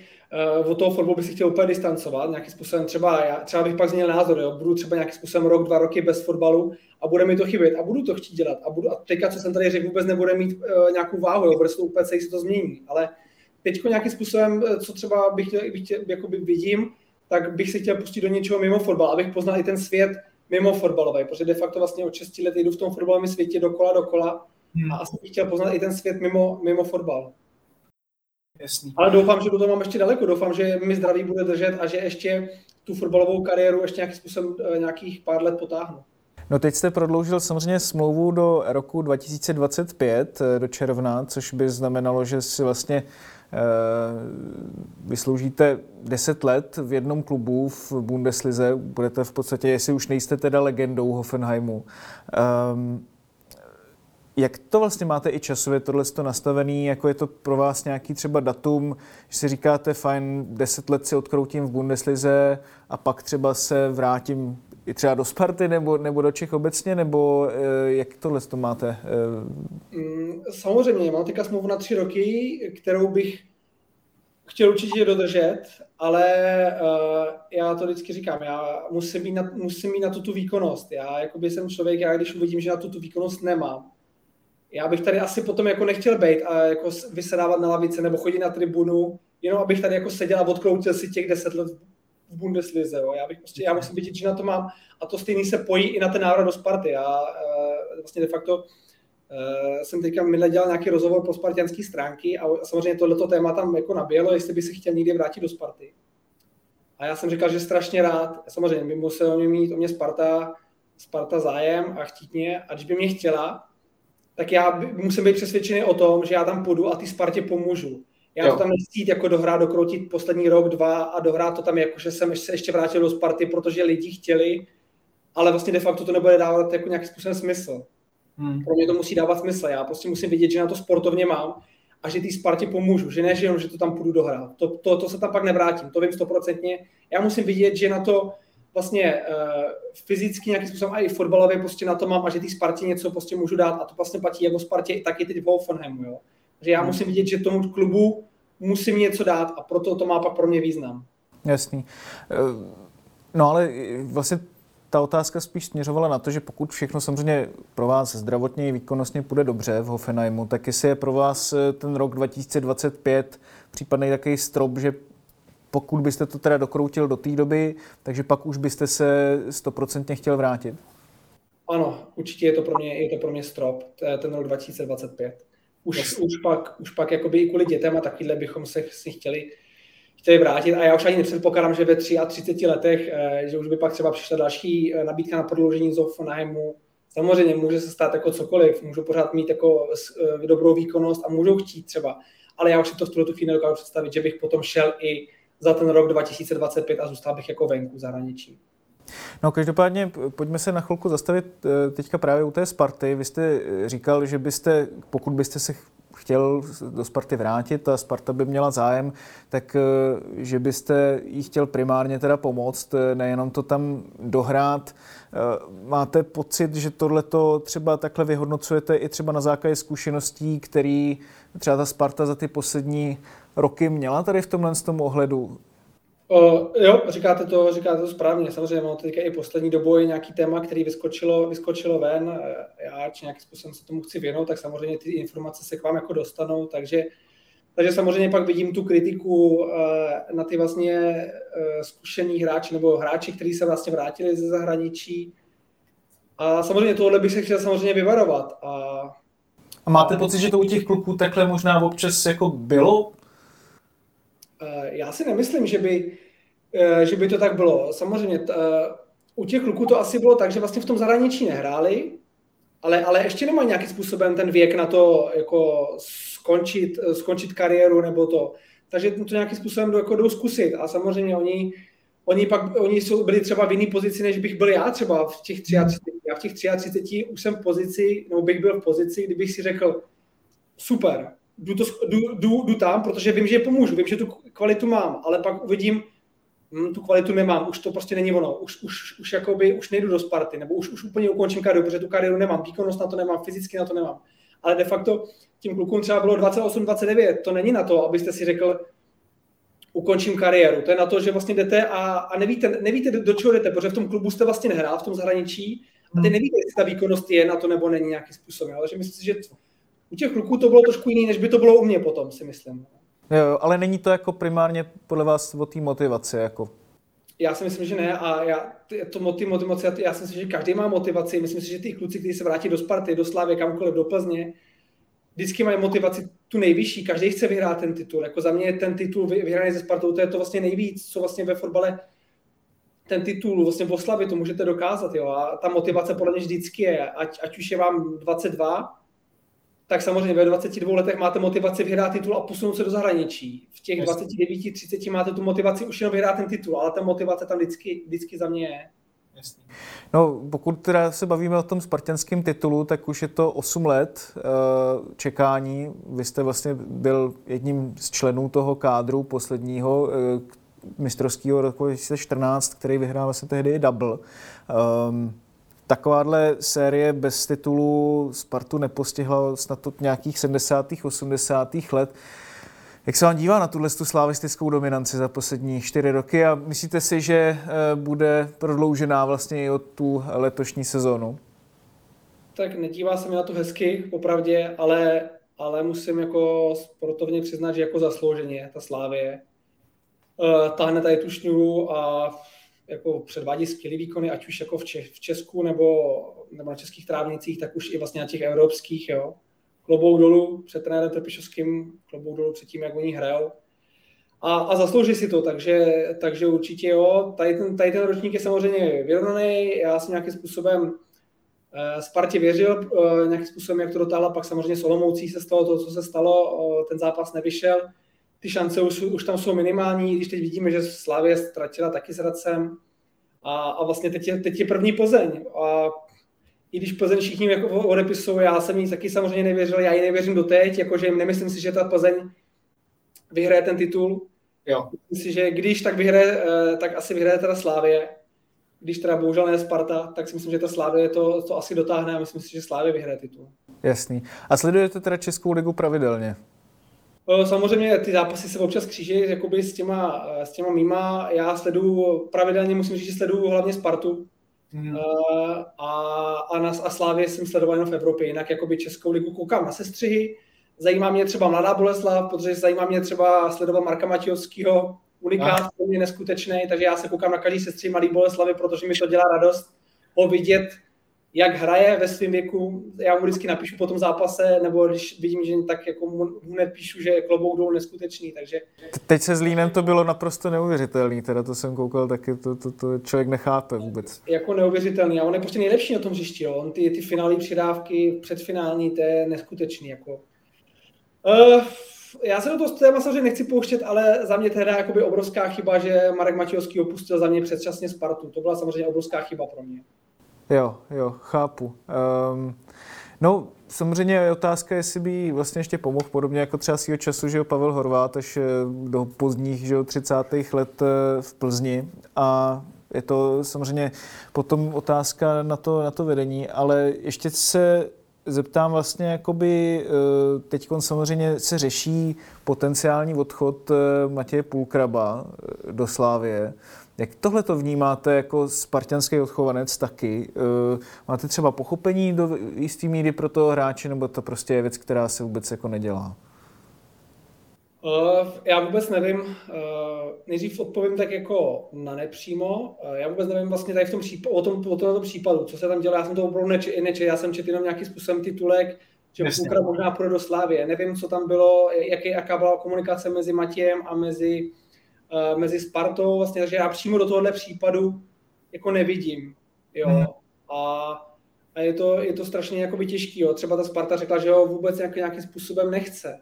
Speaker 6: uh, od toho fotbalu bych se chtěl úplně distancovat. Nějakým způsobem třeba, já, třeba bych pak změnil názor. Jo? Budu třeba nějakým způsobem rok, dva roky bez fotbalu a bude mi to chybět a budu to chtít dělat. A, budu, a teďka, co jsem tady řekl, vůbec nebude mít uh, nějakou váhu, jo? bude se to úplně se to změní. Ale teď nějakým způsobem, eh, co třeba bych chtěl, bych chtěl, jakoby vidím, tak bych si chtěl pustit do něčeho mimo fotbal, abych poznal i ten svět mimo fotbalový, protože de facto vlastně od 6 let jdu v tom fotbalovém světě dokola, dokola hmm. a asi bych chtěl poznat i ten svět mimo, mimo fotbal. Jasný. Ale doufám, že do toho mám ještě daleko. Doufám, že mi zdraví bude držet a že ještě tu fotbalovou kariéru ještě nějakým způsobem eh, nějakých pár let potáhnu.
Speaker 5: No teď jste prodloužil samozřejmě smlouvu do roku 2025, eh, do června, což by znamenalo, že si vlastně vysloužíte 10 let v jednom klubu v Bundeslize, budete v podstatě, jestli už nejste teda legendou Hoffenheimu. Um, jak to vlastně máte i časově tohle nastavený, jako je to pro vás nějaký třeba datum, že si říkáte, fajn, 10 let si odkroutím v Bundeslize a pak třeba se vrátím i třeba do Sparty nebo, nebo do Čech obecně, nebo eh, jak tohle to máte?
Speaker 6: Mm, samozřejmě, mám teďka smlouvu na tři roky, kterou bych chtěl určitě dodržet, ale uh, já to vždycky říkám, já musím mít na, musím mít na to tu výkonnost. Já jakoby jsem člověk, já když uvidím, že na to tu výkonnost nemám, já bych tady asi potom jako nechtěl být a jako vysedávat na lavice nebo chodit na tribunu, jenom abych tady jako seděl a odkroutil si těch deset let v Bundeslize. Jo. Já bych prostě, já musím vidět, že na to mám a to stejný se pojí i na ten návrat do Sparty. Já uh, vlastně de facto uh, jsem teďka minule dělal nějaký rozhovor pro spartianské stránky a samozřejmě tohleto téma tam jako nabělo, jestli by se chtěl někdy vrátit do Sparty. A já jsem říkal, že strašně rád, samozřejmě by musel o mě mít o mě Sparta, Sparta zájem a chtít mě a když by mě chtěla, tak já musím být přesvědčený o tom, že já tam půjdu a ty Spartě pomůžu. Já jo. to tam nechci jako dohrát, dokroutit poslední rok, dva a dohrát to tam jako, že jsem se ještě vrátil do Sparty, protože lidi chtěli, ale vlastně de facto to nebude dávat jako nějaký způsobem smysl. Hmm. Pro mě to musí dávat smysl. Já prostě musím vidět, že na to sportovně mám a že té Spartě pomůžu, že ne, že jenom, že to tam půjdu dohrát. To, to, to se tam pak nevrátím, to vím stoprocentně. Já musím vidět, že na to vlastně uh, fyzicky nějakým způsobem a i fotbalově prostě na to mám a že té Spartě něco prostě můžu dát a to vlastně platí jako Spartě taky teď v Hoffenheimu, jo. Takže já hmm. musím vidět, že tomu klubu musím něco dát a proto to má pak pro mě význam.
Speaker 5: Jasný. Eh, no ale vlastně ta otázka spíš směřovala na to, že pokud všechno samozřejmě pro vás zdravotně i výkonnostně půjde dobře v Hoffenheimu, tak jestli je pro vás eh, ten rok 2025 případný takový strop, že pokud byste to teda dokroutil do té doby, takže pak už byste se stoprocentně chtěl vrátit?
Speaker 6: Ano, určitě je to pro mě, je to pro mě strop, ten rok 2025. Už, už pak, už pak jakoby i kvůli dětem a takovýhle bychom se si chtěli chtěli vrátit a já už ani nepředpokládám, že ve 33 letech, eh, že už by pak třeba přišla další eh, nabídka na prodloužení z Hoffenheimu. Samozřejmě může se stát jako cokoliv, můžu pořád mít jako eh, dobrou výkonnost a můžou chtít třeba, ale já už si to v tuhle chvíli nedokážu představit, že bych potom šel i za ten rok 2025 a zůstal bych jako venku zahraničí.
Speaker 5: No každopádně pojďme se na chvilku zastavit teďka právě u té Sparty. Vy jste říkal, že byste, pokud byste se chtěl do Sparty vrátit a Sparta by měla zájem, tak eh, že byste jí chtěl primárně teda pomoct, eh, nejenom to tam dohrát. Eh, máte pocit, že tohle to třeba takhle vyhodnocujete i třeba na základě zkušeností, který třeba ta Sparta za ty poslední roky měla tady v tomhle tom ohledu?
Speaker 6: O, jo, říkáte to, říkáte to správně. Samozřejmě mám teďka i poslední dobou je nějaký téma, který vyskočilo, vyskočilo ven. Já či nějakým způsobem se tomu chci věnout, tak samozřejmě ty informace se k vám jako dostanou, takže takže samozřejmě pak vidím tu kritiku na ty vlastně zkušený hráči nebo hráči, kteří se vlastně vrátili ze zahraničí. A samozřejmě tohle bych se chtěl samozřejmě vyvarovat. A,
Speaker 5: a máte pocit, že to u těch kluků takhle možná občas jako bylo?
Speaker 6: Eh, já si nemyslím, že by, eh, že by to tak bylo. Samozřejmě t, eh, u těch kluků to asi bylo tak, že vlastně v tom zahraničí nehráli, ale, ale ještě nemají nějakým způsobem ten věk na to jako skončit, skončit kariéru nebo to. Takže to nějakým způsobem jako jdou zkusit. A samozřejmě oni, oni pak oni jsou, byli třeba v jiné pozici, než bych byl já třeba v těch 33. Já v těch 33 už jsem v pozici, nebo bych byl v pozici, kdybych si řekl, super, jdu, to, jdu, jdu, jdu tam, protože vím, že je pomůžu, vím, že tu kvalitu mám, ale pak uvidím, hm, tu kvalitu nemám, už to prostě není ono, už, už, už, jakoby, už nejdu do Sparty, nebo už, už úplně ukončím kariéru, protože tu kariéru nemám, výkonnost na to nemám, fyzicky na to nemám. Ale de facto tím klukům třeba bylo 28-29, to není na to, abyste si řekl, ukončím kariéru. To je na to, že vlastně jdete a, a nevíte, nevíte, do čeho jdete, protože v tom klubu jste vlastně nehrál, v tom zahraničí, a ty hmm. nevíte, jestli ta výkonnost je na to nebo není nějaký způsob. Ale že myslím si, že u těch kluků to bylo trošku jiný, než by to bylo u mě potom, si myslím.
Speaker 5: Jo, ale není to jako primárně podle vás o té motivaci? Jako?
Speaker 6: Já si myslím, že ne a já, to motivace, já si myslím, že každý má motivaci. Myslím si, že ty kluci, kteří se vrátí do Sparty, do Slávy, kamkoliv, do Plzně, vždycky mají motivaci tu nejvyšší. Každý chce vyhrát ten titul. Jako za mě je ten titul vyhraný ze Spartou, to je to vlastně nejvíc, co vlastně ve fotbale ten titul vlastně v oslavě, to můžete dokázat. Jo? A ta motivace podle mě vždycky je, ať, ať už je vám 22, tak samozřejmě ve 22 letech máte motivaci vyhrát titul a posunout se do zahraničí. V těch 29, 30 máte tu motivaci už jenom vyhrát ten titul, ale ta motivace tam vždycky, vždycky za mě je.
Speaker 5: No, pokud teda se bavíme o tom spartanském titulu, tak už je to 8 let uh, čekání. Vy jste vlastně byl jedním z členů toho kádru posledního uh, mistrovského roku 2014, který vyhrál vlastně tehdy double. Um, Takováhle série bez titulu Spartu nepostihla snad od nějakých 70. 80. let. Jak se vám dívá na tuhle slavistickou dominanci za poslední čtyři roky a myslíte si, že eh, bude prodloužená vlastně i od tu letošní sezónu?
Speaker 6: Tak nedívá se mi na to hezky, popravdě, ale, ale musím jako sportovně přiznat, že jako zaslouženě ta Slávě uh, táhne tady tu šňůru a jako předvádí skvělý výkony, ať už jako v, Čech, v Česku nebo, nebo na českých trávnicích, tak už i vlastně na těch evropských, jo. Klobou dolů před trenérem Trpišovským, klobou dolů před tím, jak oni hrajou. A, a zaslouží si to, takže, takže určitě jo. Tady ten, tady ten ročník je samozřejmě vyrovnaný, já jsem nějakým způsobem eh, Spartě věřil, eh, nějakým způsobem, jak to dotáhla, pak samozřejmě Solomoucí se stalo to, co se stalo, eh, ten zápas nevyšel ty šance už, už tam jsou minimální, když teď vidíme, že Slavě ztratila taky s Radcem a, a vlastně teď je, teď je první Plzeň. A i když Plzeň všichni jako odepisují, já jsem jí taky samozřejmě nevěřil, já jí nevěřím doteď, jakože nemyslím si, že ta Plzeň vyhraje ten titul. Jo. Myslím si, že když tak vyhraje, eh, tak asi vyhraje teda Slávě. Když teda bohužel ne Sparta, tak si myslím, že ta Slávě to, to asi dotáhne a myslím si, že Slávě vyhraje titul.
Speaker 5: Jasný. A sledujete teda Českou ligu pravidelně?
Speaker 6: Samozřejmě ty zápasy se občas kříží jakoby s těma, s těma mýma. Já sleduju pravidelně, musím říct, že sleduju hlavně Spartu. Mm. A, a, na, a Slávě jsem sledoval jenom v Evropě, jinak jakoby Českou ligu koukám na sestřihy. Zajímá mě třeba Mladá Boleslav, protože zajímá mě třeba sledovat Marka Matějovského, unikát, je neskutečný, takže já se koukám na každý sestří Mladý Boleslavy, protože mi to dělá radost ho vidět jak hraje ve svém věku, já mu vždycky napíšu po tom zápase, nebo když vidím, že tak jako mu, nepíšu, že je klobouk dolů neskutečný, takže...
Speaker 5: Teď se s Línem to bylo naprosto neuvěřitelný, teda to jsem koukal taky, to, to, to člověk nechápe vůbec.
Speaker 6: Jako neuvěřitelný a on je prostě nejlepší na tom hřišti, jo. on ty, ty finální přidávky, předfinální, to je neskutečný, jako... Uh, já se do toho téma samozřejmě nechci pouštět, ale za mě teda jakoby obrovská chyba, že Marek Matějovský opustil za mě předčasně Spartu. To byla samozřejmě obrovská chyba pro mě.
Speaker 5: Jo, jo, chápu. Um, no, samozřejmě je otázka, jestli by vlastně ještě pomohl, podobně jako třeba svýho času, že jo, Pavel Horvát až eh, do pozdních, že jo, 30. let eh, v Plzni a je to samozřejmě potom otázka na to, na to vedení, ale ještě se zeptám vlastně, jakoby eh, teď samozřejmě se řeší potenciální odchod Matěje Půlkraba do Slávie. Jak tohle to vnímáte jako spartianský odchovanec taky? Eh, máte třeba pochopení do jistý míry pro toho hráče, nebo to prostě je věc, která se vůbec jako nedělá?
Speaker 6: Uh, já vůbec nevím, uh, nejdřív odpovím tak jako na nepřímo. Uh, já vůbec nevím vlastně tady v tom případu, o tom, o tomto případu, co se tam dělo, já jsem to opravdu nečetl, neče, já jsem četl jenom nějakým způsobem titulek, že Půlka možná půjde do Slávě. Nevím, co tam bylo, jaký, jaká byla komunikace mezi Matějem a mezi uh, mezi Spartou, vlastně, takže já přímo do tohohle případu jako nevidím. Jo. Hmm. A, a je, to, je to strašně jakoby těžký. Jo. Třeba ta Sparta řekla, že ho vůbec nějak, nějakým způsobem nechce.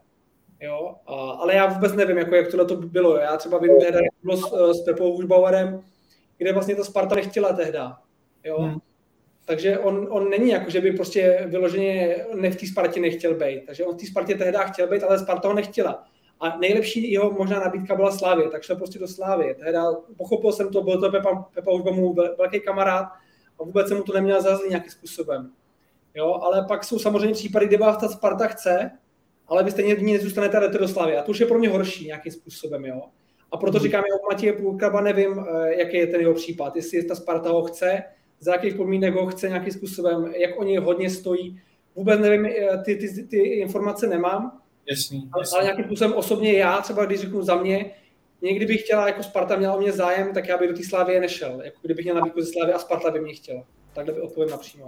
Speaker 6: Jo. A, ale já vůbec nevím, jako, jak tohle to bylo. Já třeba vím, že bylo s, eh, s Pepou Hušbauerem, kde vlastně ta Sparta nechtěla tehda. Jo. Hmm. Takže on, on není jako, že by prostě vyloženě ne v té Spartě nechtěl být. Takže on v té Spartě tehdy chtěl být, ale Sparta ho nechtěla. A nejlepší jeho možná nabídka byla Slávě, tak šel prostě do Slávě. Teda pochopil jsem to, byl to Pepa, Pepa už byl mu velký kamarád a vůbec jsem mu to neměl zazlý nějakým způsobem. Jo, ale pak jsou samozřejmě případy, kdy vás ta Sparta chce, ale vy stejně v ní nezůstanete a jdete do Slavy. A to už je pro mě horší nějakým způsobem. Jo. A proto říkám, že o Matěje Půlkraba nevím, eh, jaký je ten jeho případ. Jestli ta Sparta ho chce, za jakých podmínek ho chce nějakým způsobem, jak oni hodně stojí. Vůbec nevím, eh, ty, ty, ty informace nemám,
Speaker 1: Jasný,
Speaker 6: jasný. Ale nějakým způsobem osobně já, třeba když řeknu za mě, někdy bych chtěla, jako Sparta měla o mě zájem, tak já bych do té Slávy nešel. Jako kdybych měl nabídku ze Slávy a Sparta by mě chtěla. Takhle by odpovím napřímo.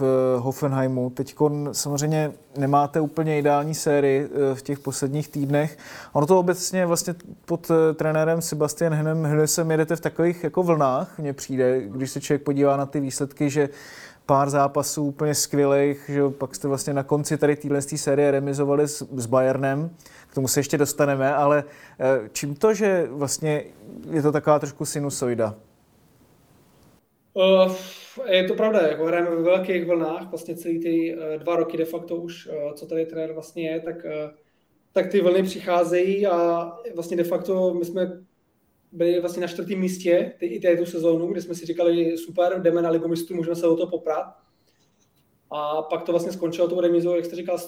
Speaker 5: V Hoffenheimu. Teď samozřejmě nemáte úplně ideální sérii eh, v těch posledních týdnech. Ono to obecně vlastně pod eh, trenérem Sebastian Henem Hnesem jedete v takových jako vlnách, mně přijde, když se člověk podívá na ty výsledky, že pár zápasů úplně skvělých, že pak jste vlastně na konci tady téhle série remizovali s, s Bayernem, k tomu se ještě dostaneme, ale eh, čím to, že vlastně je to taková trošku sinusoida?
Speaker 6: Uh, je to pravda, jako hrajeme ve velkých vlnách, vlastně celý ty uh, dva roky de facto už, uh, co tady trenér vlastně je, tak, uh, tak ty vlny přicházejí a vlastně de facto my jsme byli vlastně na čtvrtém místě ty, i této sezónu, kde jsme si říkali, super, jdeme na ligu mistrů, můžeme se o to poprat. A pak to vlastně skončilo tou remizou, jak jste říkal, s,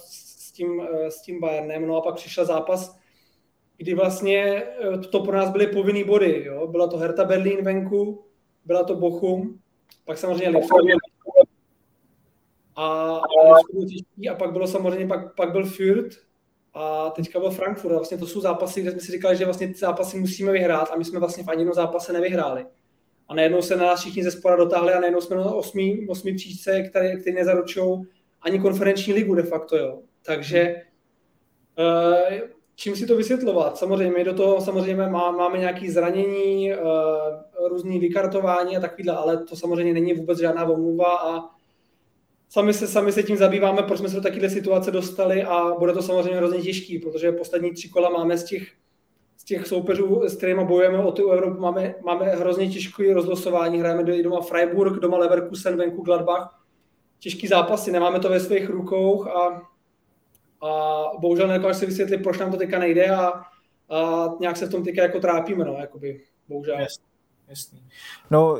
Speaker 6: s, tím, eh, s tím Bayernem. No a pak přišel zápas, kdy vlastně eh, to pro nás byly povinný body. Jo? Byla to Hertha Berlín venku, byla to Bochum, pak samozřejmě Lipsku. A, a, pak bylo samozřejmě, pak, pak byl Fürth, a teďka byl Frankfurt. A vlastně to jsou zápasy, kde jsme si říkali, že vlastně ty zápasy musíme vyhrát a my jsme vlastně v ani jednom zápase nevyhráli. A najednou se na nás všichni ze spora dotáhli a najednou jsme na osmi, osmi příčce, které, které nezaručují ani konferenční ligu de facto. Jo. Takže uh, čím si to vysvětlovat? Samozřejmě do toho samozřejmě má, máme nějaké zranění, uh, různý vykartování a takovýhle, ale to samozřejmě není vůbec žádná omluva a sami se, sami se tím zabýváme, proč jsme se do takovéhle situace dostali a bude to samozřejmě hrozně těžký, protože poslední tři kola máme z těch z těch soupeřů, s kterými bojujeme o tu Evropu, máme, máme hrozně těžké rozlosování. Hrajeme do, doma Freiburg, doma Leverkusen, venku Gladbach. Těžký zápasy, nemáme to ve svých rukou a, a bohužel nedokážu si vysvětlit, proč nám to teďka nejde a, a nějak se v tom teďka jako trápíme, no, jakoby, bohužel. Yes.
Speaker 5: Jasný. No,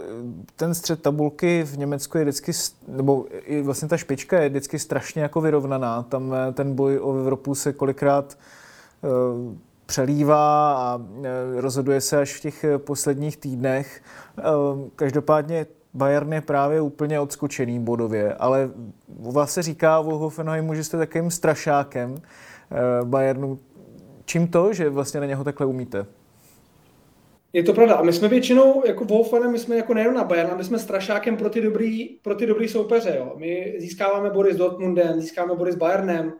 Speaker 5: ten střed tabulky v Německu je vždycky, nebo i vlastně ta špička je vždycky strašně jako vyrovnaná. Tam eh, ten boj o Evropu se kolikrát uh, přelívá a uh, rozhoduje se až v těch posledních týdnech. Každopádně Bayern je právě úplně odskočený bodově, ale vás se říká o Hoffenheimu, že jste takovým strašákem uh, Bayernu. Čím to, že vlastně na něho takhle umíte?
Speaker 6: Je to pravda. A my jsme většinou, jako Wolfanem, my jsme jako nejen na Bayern, my jsme strašákem pro ty dobrý, pro ty dobrý soupeře. Jo. My získáváme body s Dortmundem, získáváme body s Bayernem, uh,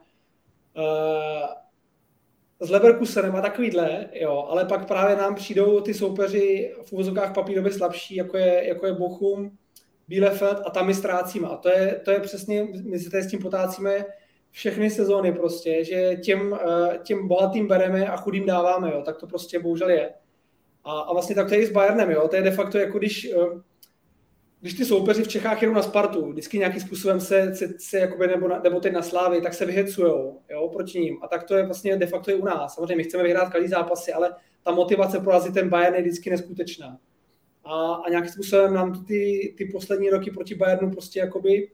Speaker 6: s Leverkusenem a takovýhle, jo. ale pak právě nám přijdou ty soupeři v úvozovkách papírově slabší, jako je, jako je Bochum, Bielefeld a tam my ztrácíme. A to je, to je přesně, my se tady s tím potácíme všechny sezóny prostě, že těm, uh, těm bohatým bereme a chudým dáváme, jo. tak to prostě bohužel je. A, a vlastně tak to je i s Bayernem, jo? to je de facto jako když, eh, když ty soupeři v Čechách jedou na Spartu, vždycky nějakým způsobem se, se, se jakoby, nebo, na, nebo teď na Slávy, tak se vyhecujou jo, proti ním. A tak to je vlastně de facto i u nás. Samozřejmě my chceme vyhrát každý zápasy, ale ta motivace porazit ten Bayern je vždycky neskutečná. A, a nějakým způsobem nám ty, ty poslední roky proti Bayernu prostě jakoby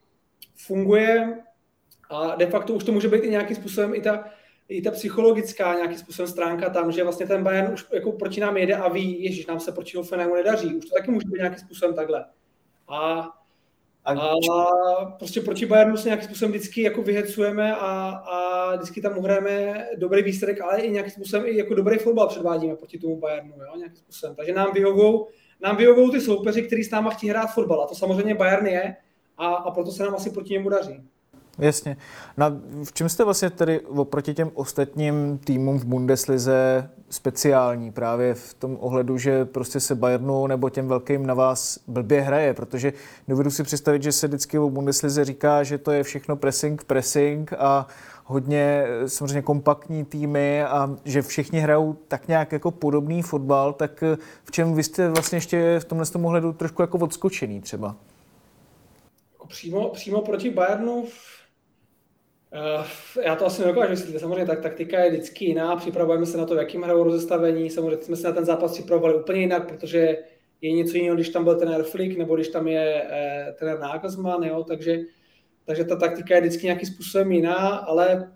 Speaker 6: funguje a de facto už to může být i nějakým způsobem i ta, i ta psychologická nějaký způsobem stránka tam, že vlastně ten Bayern už jako proti nám jede a ví, ježiš, nám se proti Hoffenheimu nedaří. Už to taky může být nějakým způsobem takhle. A, a, a prostě proti Bayernu se nějakým způsobem vždycky jako vyhecujeme a, a vždycky tam uhrajeme dobrý výsledek, ale i nějakým způsobem i jako dobrý fotbal předvádíme proti tomu Bayernu, jo, nějakým způsobem. Takže nám vyhovou, nám vyhovou ty soupeři, kteří s náma chtějí hrát fotbal. A to samozřejmě Bayern je a, a proto se nám asi proti němu daří.
Speaker 5: Jasně. No v čem jste vlastně tedy oproti těm ostatním týmům v Bundeslize speciální právě v tom ohledu, že prostě se Bayernu nebo těm velkým na vás blbě hraje, protože dovedu si představit, že se vždycky o Bundeslize říká, že to je všechno pressing, pressing a hodně samozřejmě kompaktní týmy a že všichni hrajou tak nějak jako podobný fotbal, tak v čem vy jste vlastně ještě v tomhle tom ohledu trošku jako odskočený třeba?
Speaker 6: Přímo, přímo proti Bayernu Uh, já to asi nedokážu vysvětlit. Samozřejmě tak taktika je vždycky jiná, připravujeme se na to, v jakým hrajou rozestavení. Samozřejmě jsme se na ten zápas připravovali úplně jinak, protože je něco jiného, když tam byl ten Flick nebo když tam je eh, trenér Nagelsmann, jo? Takže, takže ta taktika je vždycky nějakým způsobem jiná, ale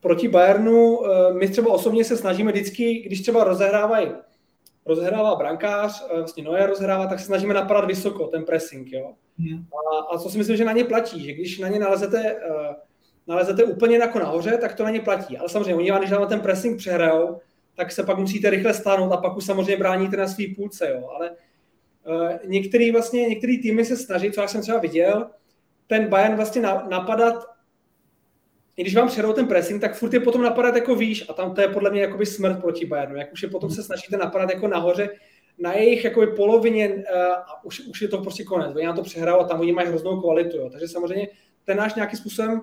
Speaker 6: proti Bayernu eh, my třeba osobně se snažíme vždycky, když třeba rozehrávají rozehrává brankář, eh, vlastně Noé rozhrává, tak se snažíme napadat vysoko, ten pressing, jo. Hmm. A, a co si myslím, že na ně platí, že když na ně nalezete uh, nalezete úplně jako nahoře, tak to na ně platí. Ale samozřejmě, oni vám, když vám ten pressing přehrajou, tak se pak musíte rychle stáhnout a pak už samozřejmě bráníte na svý půlce. Jo. Ale uh, některý, vlastně, některý týmy se snaží, co já jsem třeba viděl, ten Bayern vlastně na, napadat, i když vám přehrou ten pressing, tak furt je potom napadat jako výš a tam to je podle mě jakoby smrt proti Bayernu. Jak už je potom se snažíte napadat jako nahoře, na jejich jakoby polovině uh, a už, už je to prostě konec. Oni nám to přehrajou a tam oni mají hroznou kvalitu. Jo. Takže samozřejmě ten náš nějakým způsobem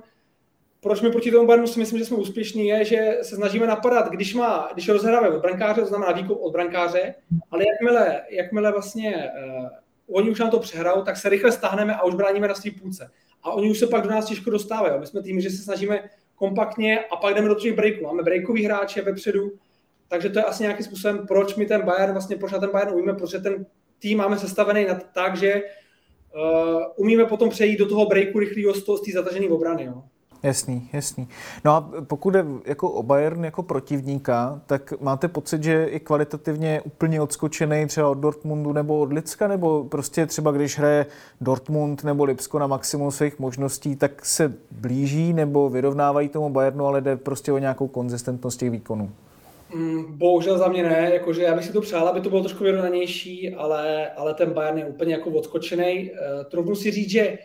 Speaker 6: proč my proti tomu Bayernu si myslím, že jsme úspěšní, je, že se snažíme napadat, když má, když rozhráváme od brankáře, to znamená výkup od brankáře, ale jakmile, jakmile vlastně uh, oni už nám to přehrajou, tak se rychle stáhneme a už bráníme na svý půlce. A oni už se pak do nás těžko dostávají. My jsme tým, že se snažíme kompaktně a pak jdeme do těch breaků. Máme breakový hráče vepředu, takže to je asi nějakým způsobem, proč my ten Bayern, vlastně proč na ten Bayern umíme, protože ten tým máme sestavený tak, že uh, umíme potom přejít do toho breaku rychlého z té zatažené obrany. Jo.
Speaker 5: Jasný, jasný. No a pokud je jako o Bayern jako protivníka, tak máte pocit, že je i kvalitativně úplně odskočený třeba od Dortmundu nebo od Lipska, nebo prostě třeba když hraje Dortmund nebo Lipsko na maximum svých možností, tak se blíží nebo vyrovnávají tomu Bayernu, ale jde prostě o nějakou konzistentnost těch výkonů?
Speaker 6: Mm, bohužel za mě ne, jakože já bych si to přál, aby to bylo trošku vyrovnanější, ale, ale ten Bayern je úplně jako odskočený. Uh, trudnu si říct, že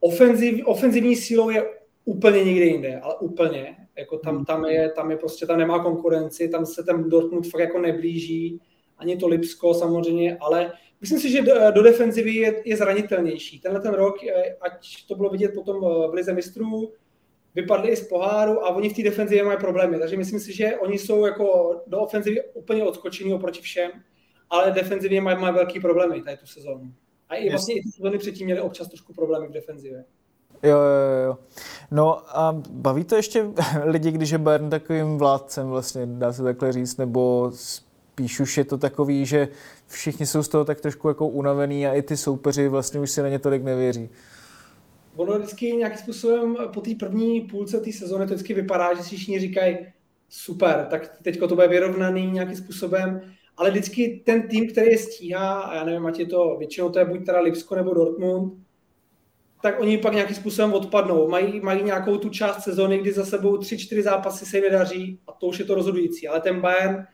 Speaker 6: ofenziv, ofenzivní sílou je úplně někde jinde, ale úplně. Jako tam, hmm. tam, je, tam je prostě, tam nemá konkurenci, tam se ten Dortmund fakt jako neblíží, ani to Lipsko samozřejmě, ale myslím si, že do, do defenzivy je, je zranitelnější. Tenhle ten rok, eh, ať to bylo vidět potom eh, v Lize mistrů, vypadli i z poháru a oni v té defenzivě mají problémy. Takže myslím si, že oni jsou jako do ofenzivy úplně odskočení oproti všem, ale defenzivně mají, mají velký problémy tady tu sezónu. A i vlastně i ty sezóny předtím měli občas trošku problémy v defenzivě.
Speaker 5: Jo, jo, jo. No a baví to ještě lidi, když je Bayern takovým vládcem, vlastně dá se takhle říct, nebo spíš už je to takový, že všichni jsou z toho tak trošku jako unavený a i ty soupeři vlastně už si na ně tolik nevěří.
Speaker 6: Ono vždycky nějakým způsobem po té první půlce té sezóny to vždycky vypadá, že si všichni říkají super, tak teďko to bude vyrovnaný nějakým způsobem, ale vždycky ten tým, který je stíhá, a já nevím, ať je to většinou to je buď teda Lipsko nebo Dortmund, tak oni pak nějakým způsobem odpadnou. Mají, mají nějakou tu část sezóny, kdy za sebou tři, čtyři zápasy se nedaří a to už je to rozhodující. Ale ten Bayern,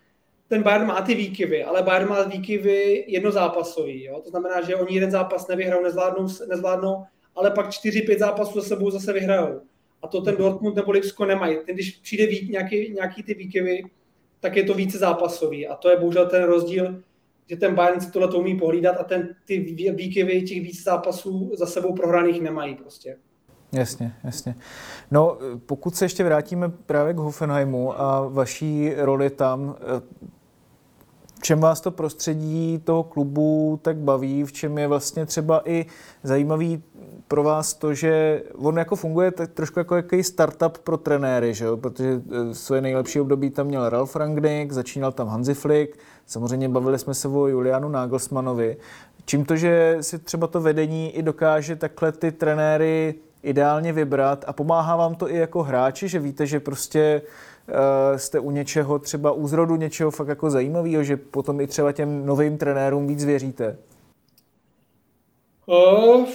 Speaker 6: ten Bayern má ty výkyvy, ale Bayern má výkyvy jednozápasový. Jo? To znamená, že oni jeden zápas nevyhrajou, nezvládnou, nezvládnou ale pak čtyři, pět zápasů za sebou zase vyhrajou. A to ten Dortmund nebo Lipsko nemají. Ten, když přijde víc, nějaký, nějaký ty výkyvy, tak je to více zápasový. A to je bohužel ten rozdíl, že ten Bayern si tohle umí pohlídat a ten, ty výkyvy těch více zápasů za sebou prohraných nemají prostě.
Speaker 5: Jasně, jasně. No, pokud se ještě vrátíme právě k Hoffenheimu a vaší roli tam, v čem vás to prostředí toho klubu tak baví, v čem je vlastně třeba i zajímavý pro vás to, že on jako funguje tak trošku jako jaký startup pro trenéry, že jo? protože eh, svoje nejlepší období tam měl Ralf Rangnick, začínal tam Hansi Flick, samozřejmě bavili jsme se o Julianu Nagelsmanovi. Čím to, že si třeba to vedení i dokáže takhle ty trenéry ideálně vybrat a pomáhá vám to i jako hráči, že víte, že prostě jste u něčeho, třeba u zrodu něčeho fakt jako zajímavého, že potom i třeba těm novým trenérům víc věříte?
Speaker 6: Uh,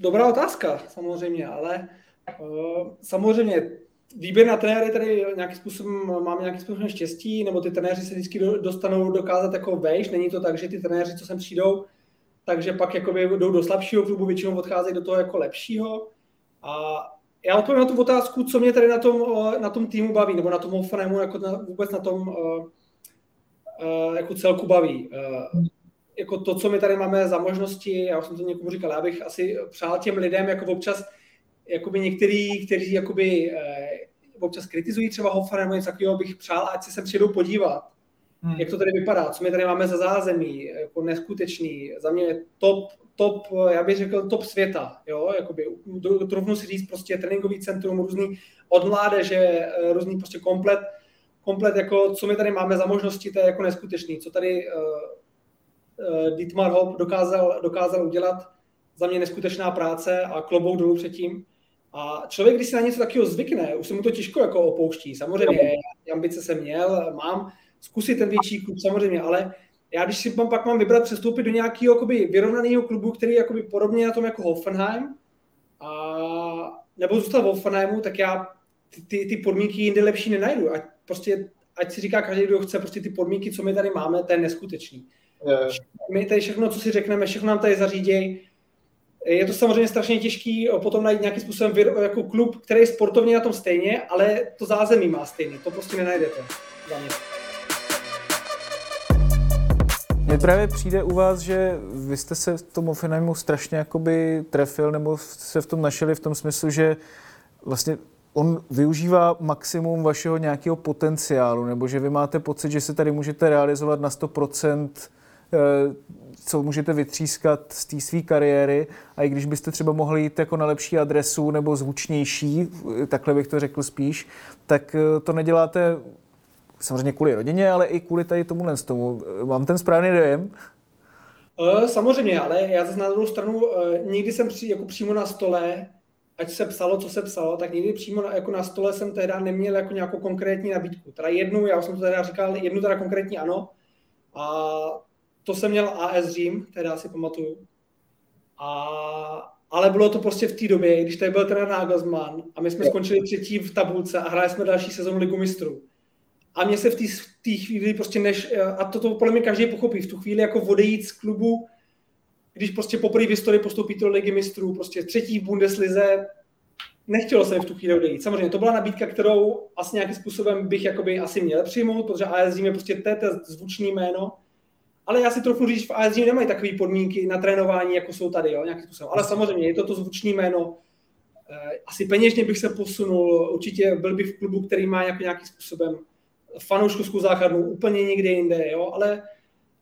Speaker 6: dobrá otázka, samozřejmě, ale uh, samozřejmě výběr na trenéry tady nějakým způsobem, máme nějakým způsobem štěstí, nebo ty trenéři se vždycky dostanou dokázat jako vejš, není to tak, že ty trenéři, co sem přijdou, takže pak jakoby jdou do slabšího klubu, většinou odcházejí do toho jako lepšího. A já odpovím na tu otázku, co mě tady na tom, na tom týmu baví, nebo na tom Hoffenheimu, jako na, vůbec na tom uh, uh, jako celku baví. Jako to, co my tady máme za možnosti, já už jsem to někomu říkal, já bych asi přál těm lidem jako občas, jakoby některý, kteří jakoby, eh, občas kritizují třeba Hoffenheim nebo něco takového, bych přál, ať se sem přijdou podívat, hmm. jak to tady vypadá, co my tady máme za zázemí, jako neskutečný, za mě top, top, já bych řekl top světa, jo, jakoby, trofnu si říct prostě tréninkový centrum, různý od mládeže, eh, různý prostě komplet, komplet, jako co my tady máme za možnosti, to je jako neskutečný, co tady uh, Dietmar Hopp dokázal, dokázal udělat, za mě neskutečná práce a klobou dolů předtím. A člověk, když si na něco takového zvykne, už se mu to těžko jako opouští. Samozřejmě, ambice jsem měl, mám zkusit ten větší klub, samozřejmě, ale já když si mám, pak mám vybrat přestoupit do nějakého jakoby, vyrovnaného klubu, který je jakoby, podobně na tom jako Hoffenheim, a, nebo zůstat v Hoffenheimu, tak já ty, ty, ty podmínky jinde lepší nenajdu. Ať, prostě, ať si říká každý, kdo chce, prostě ty podmínky, co my tady máme, to je neskutečný. Je. My tady všechno, co si řekneme, všechno nám tady zařídějí, je to samozřejmě strašně těžký potom najít nějakým způsobem jako klub, který je sportovně na tom stejně, ale to zázemí má stejně. To prostě nenajdete za mě.
Speaker 5: Mně právě přijde u vás, že vy jste se v tom Offenheimu strašně jakoby trefil, nebo se v tom našeli v tom smyslu, že vlastně on využívá maximum vašeho nějakého potenciálu, nebo že vy máte pocit, že se tady můžete realizovat na 100% Eh, co můžete vytřískat z té své kariéry. A i když byste třeba mohli jít jako na lepší adresu nebo zvučnější, eh, takhle bych to řekl spíš, tak eh, to neděláte samozřejmě kvůli rodině, ale i kvůli tady tomu z tomu. Mám ten správný dojem?
Speaker 6: Samozřejmě, ale já zase na druhou stranu nikdy jsem při, jako přímo na stole, ať se psalo, co se psalo, tak nikdy přímo na, jako na stole jsem teda neměl jako nějakou konkrétní nabídku. Teda jednu, já jsem to teda říkal, jednu teda konkrétní ano. A to jsem měl AS Řím, teda si pamatuju. A, ale bylo to prostě v té době, když tady byl trenér Nagelsmann a my jsme skončili třetí v tabulce a hráli jsme další sezonu Ligu mistrů. A mě se v té chvíli prostě než, a to, to podle mě každý pochopí, v tu chvíli jako odejít z klubu, když prostě poprvé v historii postoupíte do Ligy mistrů, prostě třetí v Bundeslize, nechtělo se mi v tu chvíli odejít. Samozřejmě to byla nabídka, kterou asi nějakým způsobem bych jakoby asi měl přijmout, protože AS Řím je prostě to zvučný jméno, ale já si trochu říct, v ASG nemají takové podmínky na trénování, jako jsou tady, jo, nějakým způsobem. Ale samozřejmě je to to zvučné jméno, asi peněžně bych se posunul, určitě byl bych v klubu, který má jako nějakým způsobem fanouškovskou základnu úplně někde jinde, jo, ale,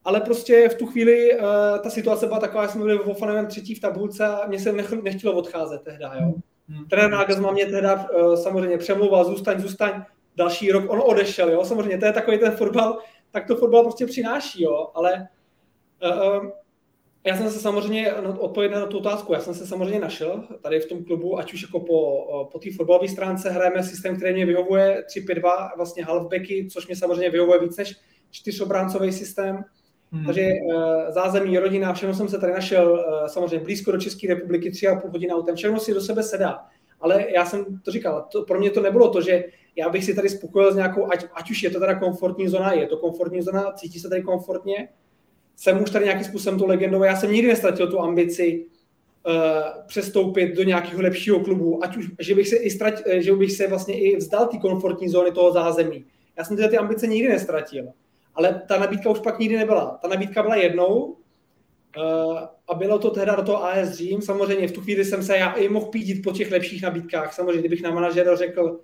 Speaker 6: ale prostě v tu chvíli uh, ta situace byla taková, že jsme byli v Ofanovém třetí v tabulce a mě se nech, nechtělo odcházet tehda, jo. Hmm. Trenér Nagelsmann mě tehda uh, samozřejmě přemlouval, zůstaň, zůstaň, další rok on odešel, jo, samozřejmě to je takový ten fotbal, tak to fotbal prostě přináší, jo, ale uh, já jsem se samozřejmě, odpovědět na tu otázku, já jsem se samozřejmě našel tady v tom klubu, ať už jako po, po té fotbalové stránce hrajeme systém, který mě vyhovuje, 3-5-2, vlastně halfbacky, což mě samozřejmě vyhovuje víc než čtyřobráncový systém. Hmm. Takže uh, zázemí, rodina, všechno jsem se tady našel, uh, samozřejmě blízko do České republiky, tři a půl hodiny autem, všechno si do sebe sedá. Ale já jsem to říkal, to, pro mě to nebylo to, že já bych si tady spokojil s nějakou, ať, ať už je to teda komfortní zóna, je to komfortní zóna, cítí se tady komfortně, jsem už tady nějakým způsobem tu legendou. Já jsem nikdy nestratil tu ambici uh, přestoupit do nějakého lepšího klubu, ať už, že bych se, i ztrat, eh, že bych se vlastně i vzdal ty komfortní zóny toho zázemí. Já jsem tyhle ty ambice nikdy nestratil. Ale ta nabídka už pak nikdy nebyla. Ta nabídka byla jednou uh, a bylo to tehda do toho AS Řím. Samozřejmě v tu chvíli jsem se já i mohl pídit po těch lepších nabídkách. Samozřejmě, kdybych na manažera řekl,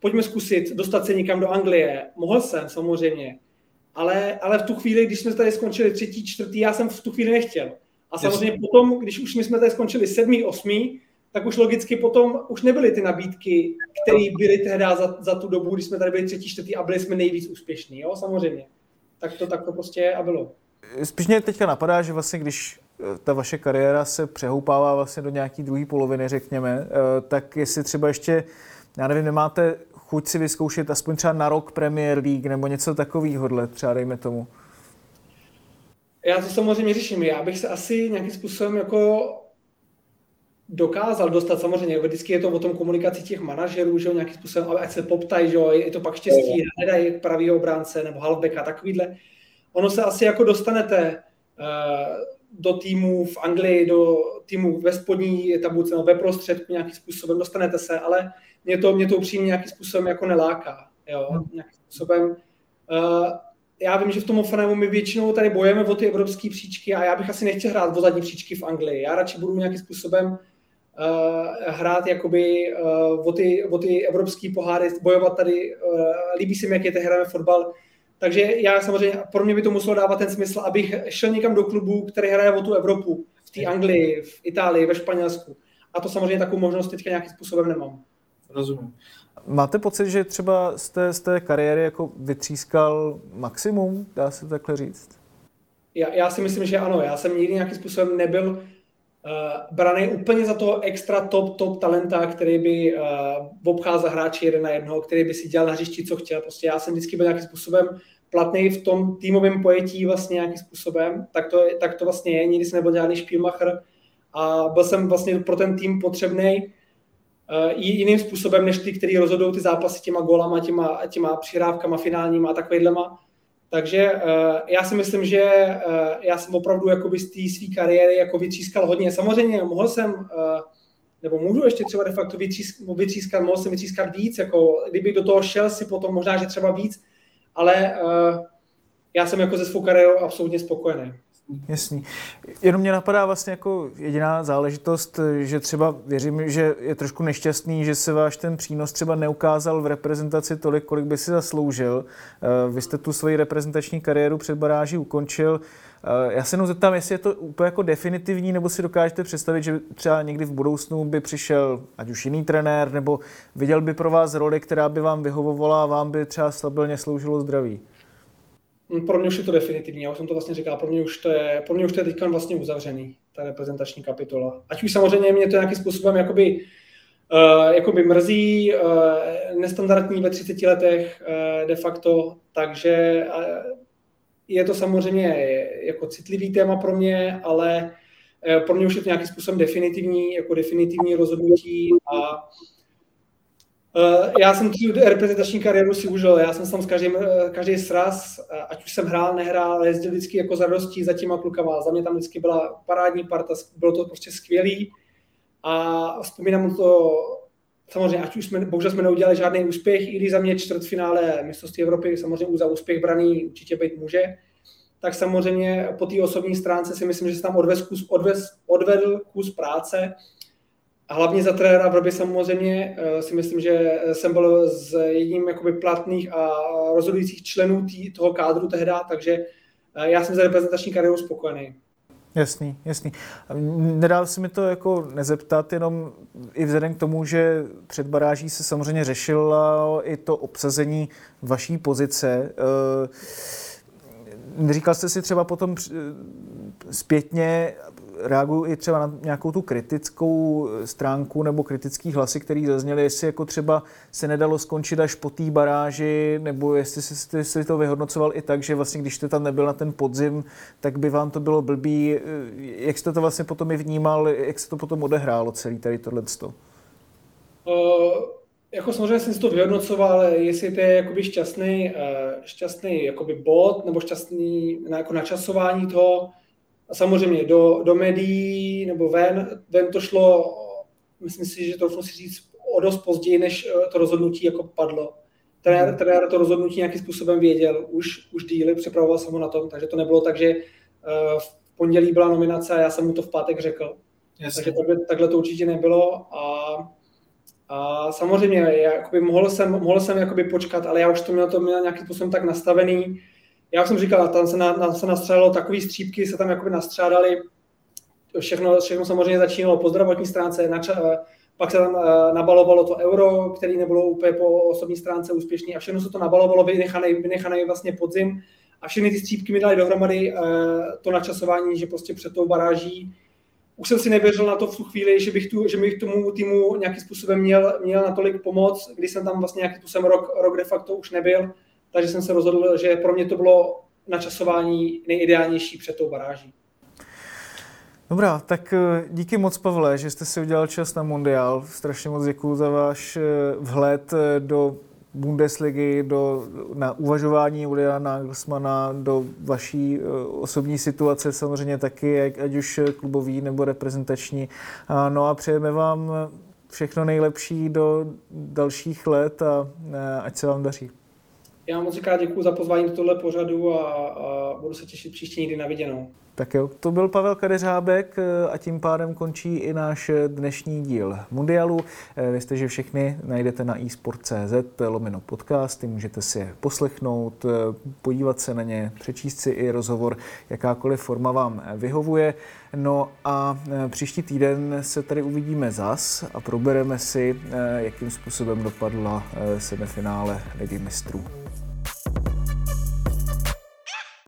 Speaker 6: pojďme zkusit dostat se někam do Anglie. Mohl jsem, samozřejmě ale, ale v tu chvíli, když jsme tady skončili třetí, čtvrtý, já jsem v tu chvíli nechtěl. A samozřejmě Jasně. potom, když už my jsme tady skončili sedmý, osmý, tak už logicky potom už nebyly ty nabídky, které byly tehdy za, za tu dobu, když jsme tady byli třetí, čtvrtý a byli jsme nejvíc úspěšní, jo, samozřejmě. Tak to, tak to prostě je a bylo.
Speaker 5: Spíš mě teďka napadá, že vlastně když eh, ta vaše kariéra se přehoupává vlastně do nějaký druhé poloviny, řekněme, eh, tak jestli třeba ještě, já nevím, nemáte chuť si vyzkoušet aspoň třeba na rok Premier League nebo něco takového, třeba dejme tomu?
Speaker 6: Já to samozřejmě řeším. Já bych se asi nějakým způsobem jako dokázal dostat, samozřejmě, vždycky je to o tom komunikaci těch manažerů, že jo, nějakým způsobem, ať se poptají, že jo, je to pak štěstí, hledají pravý obránce nebo halfbacka, takovýhle. Ono se asi jako dostanete uh, do týmu v Anglii, do týmu ve spodní tabulce nebo ve prostředku nějakým způsobem, dostanete se, ale mě to, mě to upřímně nějakým způsobem jako neláká. Jo? Hmm. Nějakým způsobem, uh, já vím, že v tom Offenheimu my většinou tady bojujeme o ty evropské příčky a já bych asi nechtěl hrát o zadní příčky v Anglii. Já radši budu nějakým způsobem uh, hrát jakoby uh, o, ty, o ty evropské poháry, bojovat tady. Uh, líbí se mi, jak je to hrajeme fotbal. Takže já samozřejmě, pro mě by to muselo dávat ten smysl, abych šel někam do klubu, který hraje o tu Evropu, v té Anglii, v Itálii, ve Španělsku. A to samozřejmě takovou možnost teďka nějakým způsobem nemám.
Speaker 5: Rozumím. Máte pocit, že třeba z té, z té kariéry jako vytřískal maximum, dá se takhle říct?
Speaker 6: Já, já si myslím, že ano. Já jsem nikdy nějakým způsobem nebyl uh, braný úplně za toho extra top, top talenta, který by uh, obcházel hráči jeden na jednoho, který by si dělal na hřišti, co chtěl. Prostě já jsem vždycky byl nějakým způsobem platný v tom týmovém pojetí vlastně nějakým způsobem, tak to, tak to vlastně je. Nikdy jsem nebyl žádný špílmacher a byl jsem vlastně pro ten tým potřebný uh, jiným způsobem, než ty, který rozhodují ty zápasy těma golama, těma, těma přihrávkama finálníma a takovýhlema. Takže uh, já si myslím, že uh, já jsem opravdu z té své kariéry jako vytřískal hodně. Samozřejmě mohl jsem, uh, nebo můžu ještě třeba de facto vytřískat, vytřískat mohl jsem vytřískat víc, jako kdybych do toho šel si potom možná, že třeba víc, ale já jsem jako ze svou kariérou absolutně spokojený.
Speaker 5: Jasný. Jenom mě napadá vlastně jako jediná záležitost, že třeba věřím, že je trošku nešťastný, že se váš ten přínos třeba neukázal v reprezentaci tolik, kolik by si zasloužil. Eh, vy jste tu svoji reprezentační kariéru před baráží ukončil. Eh, já se jenom zeptám, jestli je to úplně jako definitivní, nebo si dokážete představit, že třeba někdy v budoucnu by přišel ať už jiný trenér, nebo viděl by pro vás roli, která by vám vyhovovala a vám by třeba stabilně sloužilo zdraví.
Speaker 6: Hm, pro mě už je to definitivní, já už jsem to vlastně říkal, pro mě už to je, pro mě už to je teďka vlastně uzavřený, ta reprezentační kapitola. Ať už samozřejmě mě to nějakým způsobem jakoby, uh, jakoby mrzí, uh, nestandardní ve 30 letech uh, de facto, takže uh, je to samozřejmě jako citlivý téma pro mě, ale pro mě už je to nějakým způsobem definitivní, jako definitivní rozhodnutí a já jsem tu reprezentační kariéru si užil, já jsem tam s každým, uh, každý sraz, uh, ať už jsem hrál, nehrál, jezdil vždycky jako za radostí za těma klukama. Za mě tam vždycky byla parádní parta, bylo to prostě skvělý. A vzpomínám to, samozřejmě, ať už jsme, bohužel jsme neudělali žádný úspěch, i když za mě čtvrtfinále mistrovství Evropy samozřejmě za úspěch braný určitě být může, tak samozřejmě po té osobní stránce si myslím, že jsem tam odvez kus, odvez, odvedl kus práce, a hlavně za trenéra Vrby samozřejmě si myslím, že jsem byl z jedním jakoby platných a rozhodujících členů tý, toho kádru tehdy, takže já jsem za reprezentační kariéru spokojený.
Speaker 5: Jasný, jasný. Nedá se mi to jako nezeptat, jenom i vzhledem k tomu, že před baráží se samozřejmě řešilo i to obsazení vaší pozice. Eh, říkal jste si třeba potom zpětně, reaguju i třeba na nějakou tu kritickou stránku nebo kritický hlasy, který zazněly, jestli jako třeba se nedalo skončit až po té baráži, nebo jestli jste si to vyhodnocoval i tak, že vlastně když jste tam nebyl na ten podzim, tak by vám to bylo blbý. Jak jste to vlastně potom i vnímal, jak se to potom odehrálo celý tady tohle?
Speaker 6: Uh, jako samozřejmě jsem si to vyhodnocoval, jestli to je jakoby šťastný, šťastný jakoby bod nebo šťastný na, jako načasování toho, a samozřejmě do, do médií nebo ven, ven to šlo, myslím si, že to si říct, o dost později, než eh, to rozhodnutí jako padlo. Trenér, mhm. trenér to rozhodnutí nějakým způsobem věděl, už, už díly, připravoval jsem ho na tom, takže to nebylo tak, že uh, v pondělí byla nominace a já jsem mu to v pátek řekl. Jasně. Takže takhle, takhle to určitě nebylo a, a samozřejmě jakoby, mohl jsem, mohl jsem jakoby počkat, ale já už to měl, to měl nějakým způsobem tak nastavený, já jsem říkal, tam se, na, na, se nastřádalo takové střípky, se tam jakoby nastřádali, všechno, všechno samozřejmě začínalo po zdravotní stránce, nača, eh, pak se tam uh, nabalovalo to euro, který nebylo úplně po osobní stránce úspěšný a všechno se to nabalovalo, vynechané, vynechaný vlastně podzim. A všechny ty střípky mi dali dohromady uh, to načasování, že prostě před tou baráží. Už jsem si nevěřil na to v tu chvíli, že bych, tu, že bych tomu týmu nějakým způsobem měl, měl natolik pomoc, když jsem tam vlastně nějakým způsobem rok, rok de facto už nebyl, takže jsem se rozhodl, že pro mě to bylo načasování nejideálnější před tou baráží.
Speaker 5: Dobrá, tak eh, díky moc, Pavle, že jste si udělal čas na Mundial. Strašně moc děkuji za váš eh, vhled eh, do Bundesligy, do, na uvažování Juliana Nagelsmana, do vaší osobní situace samozřejmě taky, ať už klubový nebo reprezentační. No a přejeme vám všechno nejlepší do dalších let a ať se vám daří.
Speaker 6: Já moc říká děkuji za pozvání do tohle pořadu a, a budu se těšit příště někdy na viděnou.
Speaker 5: Tak jo, to byl Pavel Kadeřábek eh, a tím pádem končí i náš dnešní díl Mundialu. Eh, vy jste, že všechny najdete na eSport.cz lomeno podcasty, můžete si je poslechnout, eh, podívat se na ně, přečíst si i rozhovor, jakákoliv forma vám vyhovuje. No a příští týden se tady uvidíme zas a probereme si, jakým způsobem dopadla semifinále Ligy mistrů.